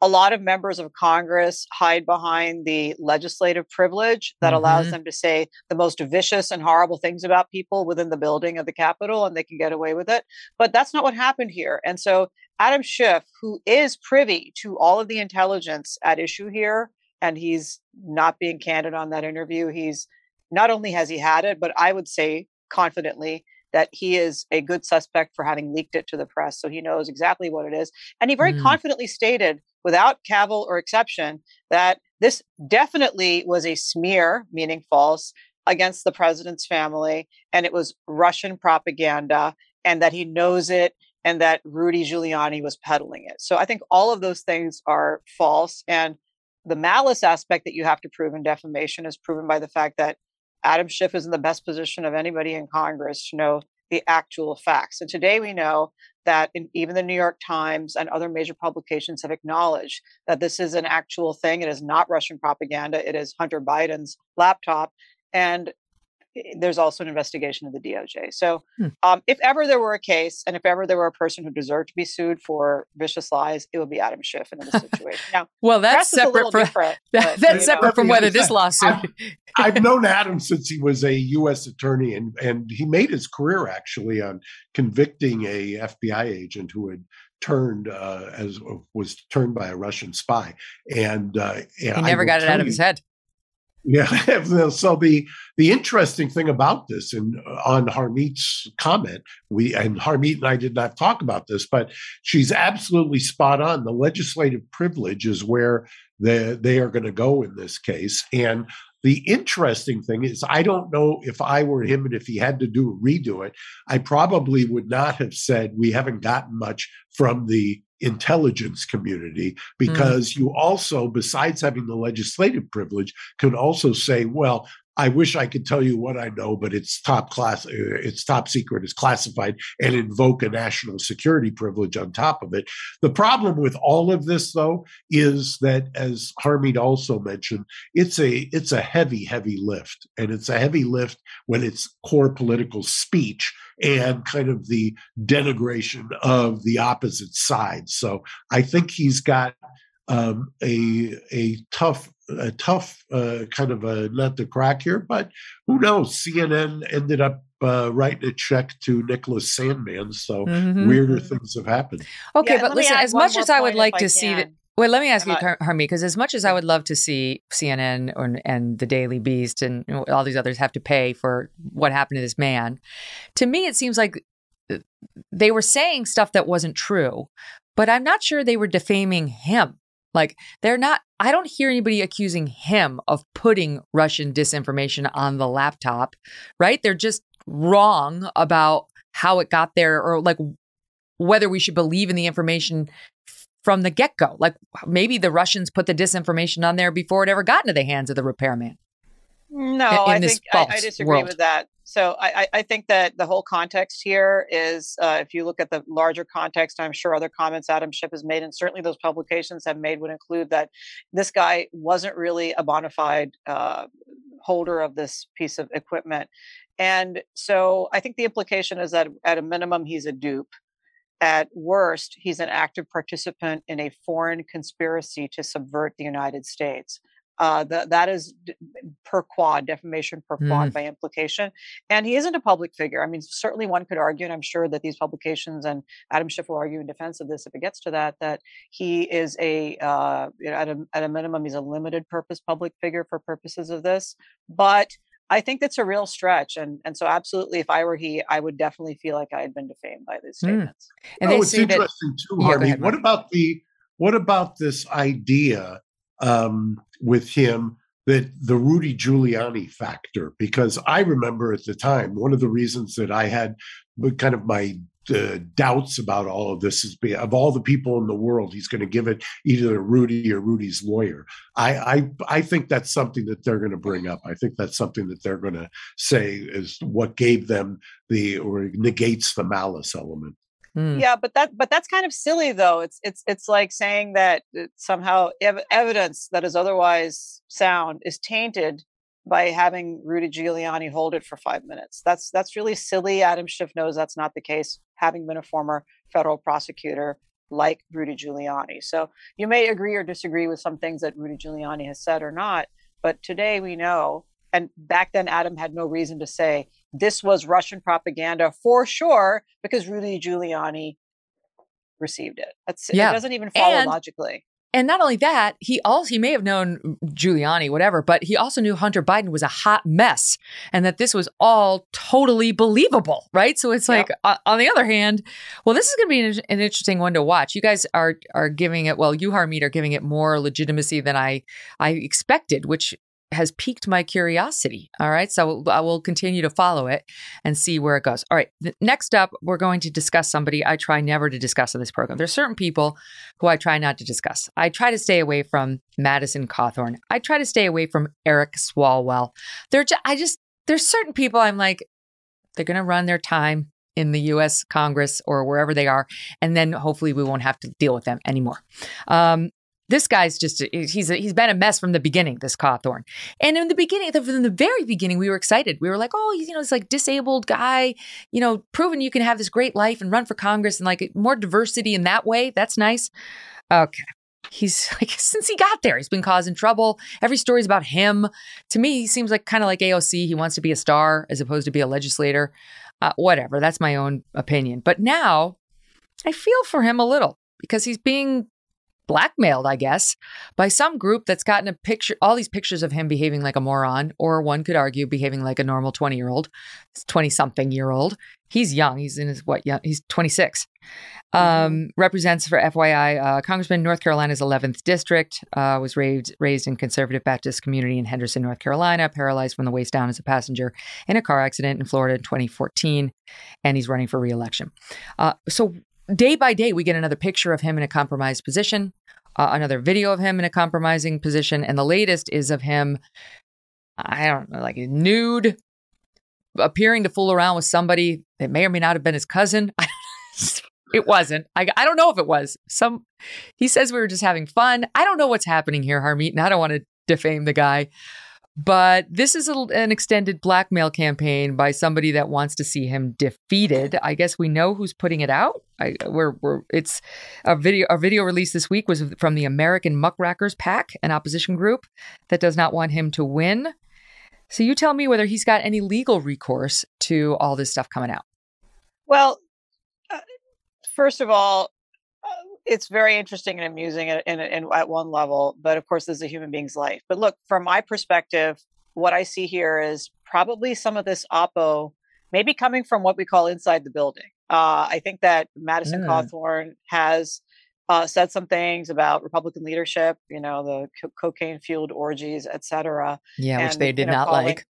[SPEAKER 13] A lot of members of Congress hide behind the legislative privilege that allows
[SPEAKER 16] Mhm.
[SPEAKER 13] them to say the most vicious and horrible things about people within the building of the Capitol, and they can get away with it. But that's not what happened here. And so Adam Schiff, who is privy to all of the intelligence at issue here, and he's not being candid on that interview. He's not only has he had it, but I would say confidently that he is a good suspect for having leaked it to the press. So he knows exactly what it is. And he very
[SPEAKER 16] Mm.
[SPEAKER 13] confidently stated, without cavil or exception, that this definitely was a smear, meaning false, against the president's family. And it was Russian propaganda, and that he knows it, and that Rudy Giuliani was peddling it. So I think all of those things are false. And the malice aspect that you have to prove in defamation is proven by the fact that Adam Schiff is in the best position of anybody in Congress to know the actual facts. And today we know that in, even the New York Times and other major publications have acknowledged that this is an actual thing. It is not Russian propaganda. It is Hunter Biden's laptop. And there's also an investigation of the DOJ. So,
[SPEAKER 1] Hmm.
[SPEAKER 13] um, if ever there were a case, and if ever there were a person who deserved to be sued for vicious lies, it would be Adam Schiff in this situation. Now,
[SPEAKER 1] Well, that's
[SPEAKER 13] press is a
[SPEAKER 1] separate from that,
[SPEAKER 13] but,
[SPEAKER 1] that's separate
[SPEAKER 13] know.
[SPEAKER 1] from whether this lawsuit.
[SPEAKER 11] I've, I've known Adam since he was a U.S. attorney, and and he made his career actually on convicting a FBI agent who had turned uh, as was turned by a Russian spy, and uh,
[SPEAKER 1] he never got it out of his head.
[SPEAKER 11] Yeah. so the the interesting thing about this, and uh, on Harmeet's comment, we and Harmeet and I did not talk about this, but she's absolutely spot on. The legislative privilege is where they they are going to go in this case, and the interesting thing is, I don't know if I were him and if he had to do redo it, I probably would not have said we haven't gotten much from the intelligence community because mm. you also besides having the legislative privilege can also say well I wish I could tell you what I know, but it's top class, uh, it's top secret, it's classified, and invoke a national security privilege on top of it. The problem with all of this, though, is that, as Harmeet also mentioned, it's a it's a heavy, heavy lift, and it's a heavy lift when it's core political speech and kind of the denigration of the opposite side. So I think he's got um, a a tough a tough uh, kind of a nut to crack here, but who knows? CNN ended up uh, writing a check to Nicholas Sandmann, so mm-hmm. weirder things have happened.
[SPEAKER 1] Okay, yeah, but listen, as much as I would like to see that. Well, let me ask you, Harmeet, because as much as I would love to see CNN or, and the Daily Beast and all these others have to pay for what happened to this man, to me it seems like uh, they were saying stuff that wasn't true, but I'm not sure they were defaming him. Like they're not, I don't hear anybody accusing him of putting Russian disinformation on the laptop, right? They're just wrong about how it got there or like whether we should believe in the information from the get go. Like maybe the Russians put the disinformation on there before it ever got into the hands of the repairman.
[SPEAKER 13] No, in, in I think I, I, disagree world. with that. So I, I, think that the whole context here is, uh, if you look at the larger context, I'm sure other comments Adam Schiff has made, and certainly those publications have made, would include that this guy wasn't really a bona fide uh, holder of this piece of equipment. And so I think the implication is that at a minimum, he's a dupe. At worst, he's an active participant in a foreign conspiracy to subvert the United States. Uh, the, that is per quod, defamation per quod mm. by implication. And he isn't a public figure. I mean, certainly one could argue, and I'm sure that these publications and Adam Schiff will argue in defense of this if it gets to that, that he is a, uh, at, a at a minimum, he's a limited purpose public figure for purposes of this. But I think that's a real stretch. And and so absolutely if I were he, I would definitely feel like I had been defamed by these hmm. statements.
[SPEAKER 11] Mm. And oh, it's interesting that, too, Harvey. Yeah, what about the what about this idea um, with him that the Rudy Giuliani factor, because I remember at the time, one of the reasons that I had kind of my uh, doubts about all of this is be, of all the people in the world, he's going to give it either to Rudy or Rudy's lawyer. I, I, I think that's something that they're going to bring up. I think that's something that they're going to say is what gave them the or negates the malice element.
[SPEAKER 13] Mm. Yeah, but that but that's kind of silly though. It's it's it's like saying that uh, somehow ev- evidence that is otherwise sound is tainted by having Rudy Giuliani hold it for five minutes. That's that's really silly. Adam Schiff knows that's not the case, having been a former federal prosecutor like Rudy Giuliani. So you may agree or disagree with some things that Rudy Giuliani has said or not, but today we know, and back then Adam had no reason to say this was Russian propaganda for sure because Rudy Giuliani received it. That's, yeah. It doesn't even follow and, logically.
[SPEAKER 1] And not only that, he also he may have known Giuliani, whatever, but he also knew Hunter Biden was a hot mess and that this was all totally believable, right? So it's like, yep. on the other hand, well, this is going to be an, an, interesting one to watch. You guys are are giving it, well, you Harmeet are giving it more legitimacy than I I expected, which has piqued my curiosity. All right. So I will continue to follow it and see where it goes. All right. Next up, we're going to discuss somebody I try never to discuss in this program. There's certain people who I try not to discuss. I try to stay away from Madison Cawthorn. I try to stay away from Eric Swalwell. They're just, I just, there's certain people I'm like, they're going to run their time in the US Congress or wherever they are. And then hopefully we won't have to deal with them anymore. Um, this guy's just he's a, he's been a mess from the beginning this cawthorn. And in the beginning from the very beginning we were excited. We were like oh he's, you know it's like disabled guy you know proven you can have this great life and run for congress and like more diversity in that way. That's nice. Okay. He's like since he got there he's been causing trouble. Every story's about him. To me he seems like kind of like aoc he wants to be a star as opposed to be a legislator. Uh, whatever. That's my own opinion. But now i feel for him a little because he's being blackmailed, I guess, by some group that's gotten a picture, all these pictures of him behaving like a moron, or one could argue behaving like a normal 20 year old, 20 something year old. He's young. He's in his what? Young, he's 26. Um, represents for FYI, uh, Congressman North Carolina's 11th district, uh, was raised raised in conservative Baptist community in Henderson, North Carolina, paralyzed from the waist down as a passenger in a car accident in Florida in 2014, and he's running for reelection. Uh, so day by day, we get another picture of him in a compromised position, uh, another video of him in a compromising position, and the latest is of him. I don't know, like nude, appearing to fool around with somebody that may or may not have been his cousin. it wasn't. I, I don't know if it was. Some he says we were just having fun. I don't know what's happening here, Harmeet, and I don't want to defame the guy. But this is a, an extended blackmail campaign by somebody that wants to see him defeated. I guess we know who's putting it out. I, we're, we're, it's a video. A video released this week was from the American Muckrakers PAC, an opposition group that does not want him to win. So you tell me whether he's got any legal recourse to all this stuff coming out.
[SPEAKER 13] Well, uh, first of all, it's very interesting and amusing in, in, in, at one level, but of course, this is a human being's life. But look, from my perspective, what I see here is probably some of this oppo maybe coming from what we call inside the building. Uh, I think that Madison
[SPEAKER 1] Yeah.
[SPEAKER 13] Cawthorn has uh, said some things about Republican leadership, you know, the co- cocaine fueled orgies, et cetera.
[SPEAKER 1] Yeah, which
[SPEAKER 13] and,
[SPEAKER 1] they
[SPEAKER 13] you
[SPEAKER 1] did
[SPEAKER 13] know,
[SPEAKER 1] not
[SPEAKER 13] calling-
[SPEAKER 1] like.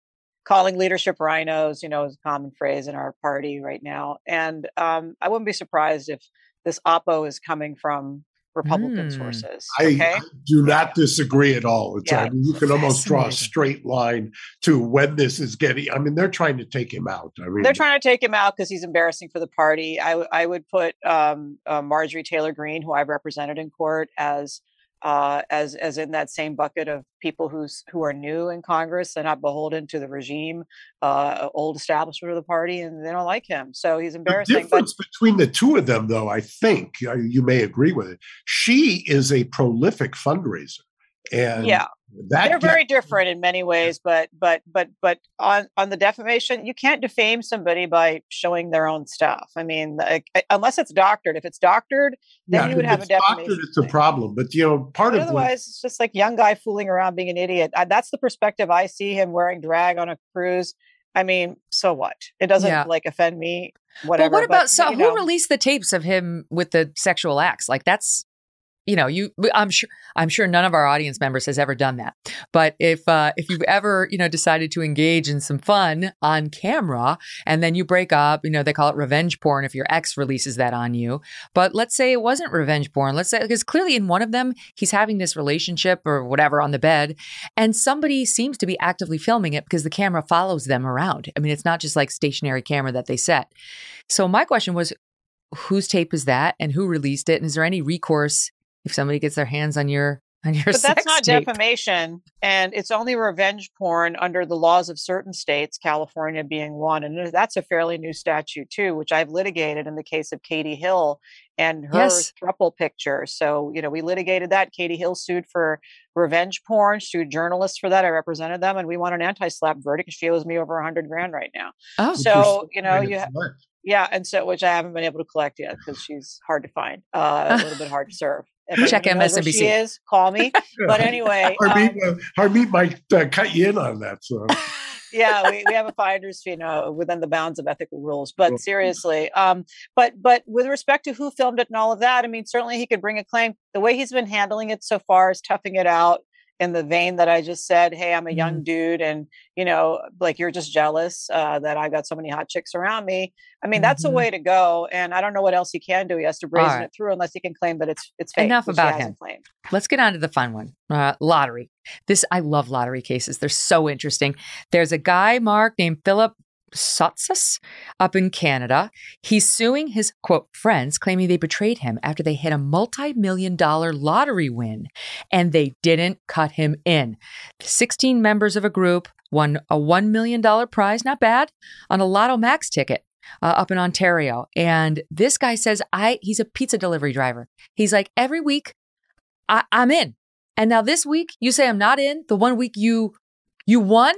[SPEAKER 13] calling leadership RINOs, you know, is a common phrase in our party right now. And um, I wouldn't be surprised if this oppo is coming from Republican
[SPEAKER 1] Hmm.
[SPEAKER 13] sources.
[SPEAKER 11] I
[SPEAKER 13] Okay.
[SPEAKER 11] do not disagree at all. It's, I
[SPEAKER 13] Yeah.
[SPEAKER 11] mean, you can almost draw a straight line to when this is getting. I mean, they're trying to take him out. I mean,
[SPEAKER 13] They're trying to take him out because he's embarrassing for the party. I, I would put um, uh, Marjorie Taylor Greene, who I've represented in court, as uh, as as in that same bucket of people who's who are new in Congress. They're not beholden to the regime, uh, old establishment of the party, and they don't like him. So he's
[SPEAKER 11] the
[SPEAKER 13] embarrassing. But
[SPEAKER 11] difference between the two of them, though, I think uh, you may agree with it. She is a prolific fundraiser, and
[SPEAKER 13] yeah, they're very different in many ways but but but but on on the defamation you can't defame somebody by showing their own stuff. I mean like, uh, unless it's doctored. If it's doctored then
[SPEAKER 11] yeah,
[SPEAKER 13] you would have a
[SPEAKER 11] it's doctored,
[SPEAKER 13] defamation
[SPEAKER 11] It's a problem, but you know, part
[SPEAKER 13] but
[SPEAKER 11] of what
[SPEAKER 13] otherwise it's just like young guy fooling around being an idiot. I, that's the perspective i see him wearing drag on a cruise. I mean so what? It doesn't
[SPEAKER 1] Yeah.
[SPEAKER 13] like offend me whatever
[SPEAKER 1] but what about so
[SPEAKER 13] you
[SPEAKER 1] who released the tapes of him with the sexual acts? Like that's you know, you I'm sure I'm sure none of our audience members has ever done that. But if uh if you've ever, you know, decided to engage in some fun on camera and then you break up, you know, they call it revenge porn if your ex releases that on you. But let's say it wasn't revenge porn. Let's say because clearly in one of them he's having this relationship or whatever on the bed and somebody seems to be actively filming it because the camera follows them around. I mean, it's not just like stationary camera that they set. So my question was whose tape is that and who released it and is there any recourse if somebody gets their hands on your on your
[SPEAKER 13] but
[SPEAKER 1] sex
[SPEAKER 13] that's not
[SPEAKER 1] tape?
[SPEAKER 13] defamation and it's only revenge porn under the laws of certain states california being one and that's a fairly new statute too which i've litigated in the case of katie hill and her
[SPEAKER 1] Yes.
[SPEAKER 13] thruple picture so you know we litigated that katie hill sued for revenge porn sued journalists for that i represented them and we won an anti-SLAPP verdict she owes me over a hundred grand right now
[SPEAKER 1] Oh.
[SPEAKER 13] so
[SPEAKER 11] you're
[SPEAKER 13] know you ha-
[SPEAKER 11] collect.
[SPEAKER 13] yeah and so which i haven't been able to collect yet because she's hard to find uh, a little bit hard to serve if
[SPEAKER 1] Check
[SPEAKER 13] where she
[SPEAKER 1] MSNBC.
[SPEAKER 13] is call me but anyway
[SPEAKER 11] Harmeet,
[SPEAKER 13] um,
[SPEAKER 11] uh, Harmeet might uh, cut you in on that. So
[SPEAKER 13] yeah, we, we have a finder's fee now within the bounds of ethical rules. But seriously, um, but but with respect to who filmed it and all of that, I mean, certainly he could bring a claim. The way he's been handling it so far is toughing it out in the vein that I just said. Hey, I'm a young dude, and you know, like you're just jealous uh, that I got so many hot chicks around me. I mean, that's a way to go, and I don't know what else he can do. He has to brazen
[SPEAKER 1] right.
[SPEAKER 13] it through unless he can claim that it's it's fake.
[SPEAKER 1] Enough about him.
[SPEAKER 13] Claimed.
[SPEAKER 1] Let's get on to the fun one. Uh, lottery. This I love lottery cases. They're so interesting. There's a guy, Mark, named Philip Sotsas up in Canada. He's suing his quote friends, claiming they betrayed him after they hit a multi-million dollar lottery win, and they didn't cut him in. 16 members of a group won a one million dollar prize, not bad, on a Lotto Max ticket. Uh, up in Ontario, and this guy says, "I." He's a pizza delivery driver. He's like, every week I, I'm in. And now this week you say I'm not in. The one week you you won,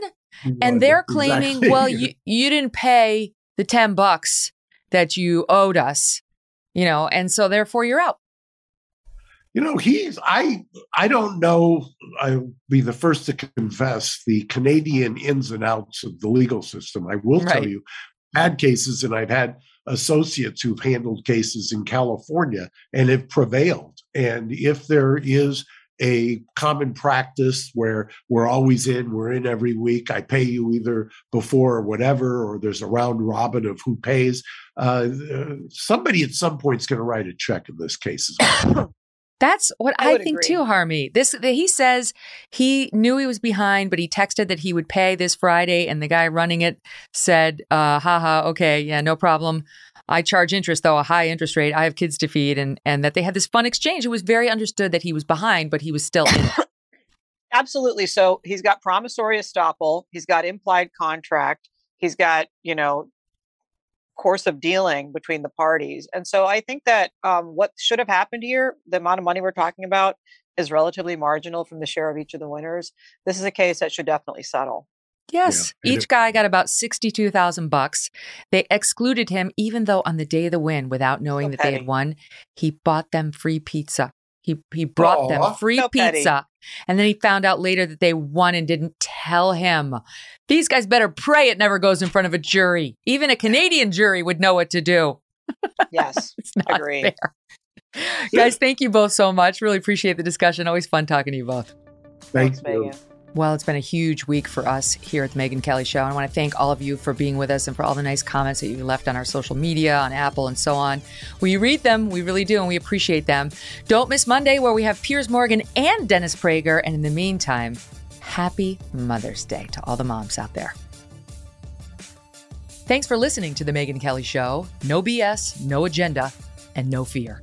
[SPEAKER 1] and they're claiming,
[SPEAKER 11] Exactly.
[SPEAKER 1] well, you you didn't pay the ten bucks that you owed us, you know, and so therefore you're out.
[SPEAKER 11] You know, he's I I don't know. I'll be the first to confess the Canadian ins and outs of the legal system. I will
[SPEAKER 1] Right.
[SPEAKER 11] tell you, had cases, and I've had associates who've handled cases in California and have prevailed. And if there is a common practice where we're always in, we're in every week, I pay you either before or whatever, or there's a round robin of who pays, uh, uh, somebody at some point is going to write a check in this case. as well.
[SPEAKER 1] That's what
[SPEAKER 13] I
[SPEAKER 1] I, think
[SPEAKER 13] agree.
[SPEAKER 1] too, Harmeet. This that he says he knew he was behind, but he texted that he would pay this Friday, and the guy running it said, uh, haha, okay, yeah, no problem. I charge interest though, a high interest rate. I have kids to feed, and and that they had this fun exchange. It was very understood that he was behind, but he was still in.
[SPEAKER 13] Absolutely. So he's got promissory estoppel. He's got implied contract. He's got, you know, course of dealing between the parties. And so I think that um, what should have happened here, the amount of money we're talking about, is relatively marginal from the share of each of the winners. This is a case that should definitely settle.
[SPEAKER 1] Yes,
[SPEAKER 11] Yeah.
[SPEAKER 1] each guy got about sixty-two thousand bucks. They excluded him, even though on the day of the win, without knowing
[SPEAKER 13] So
[SPEAKER 1] that they had won, he bought them free pizza. He he brought them free
[SPEAKER 13] So petty.
[SPEAKER 1] pizza, and then he found out later that they won and didn't tell him. These guys better pray it never goes in front of a jury. Even a Canadian jury would know what to do.
[SPEAKER 13] Yes.
[SPEAKER 1] It's not
[SPEAKER 13] Agreed.
[SPEAKER 1] fair. Guys, thank you both so much. Really appreciate the discussion. Always fun talking to you both.
[SPEAKER 11] Thank
[SPEAKER 13] Thanks,
[SPEAKER 11] you.
[SPEAKER 13] Megyn.
[SPEAKER 1] Well, it's been a huge week for us here at the Megyn Kelly Show. I want to thank all of you for being with us and for all the nice comments that you left on our social media, on Apple, and so on. We read them, we really do, and we appreciate them. Don't miss Monday, where we have Piers Morgan and Dennis Prager. And in the meantime, happy Mother's Day to all the moms out there. Thanks for listening to the Megyn Kelly Show. No BS, no agenda, and no fear.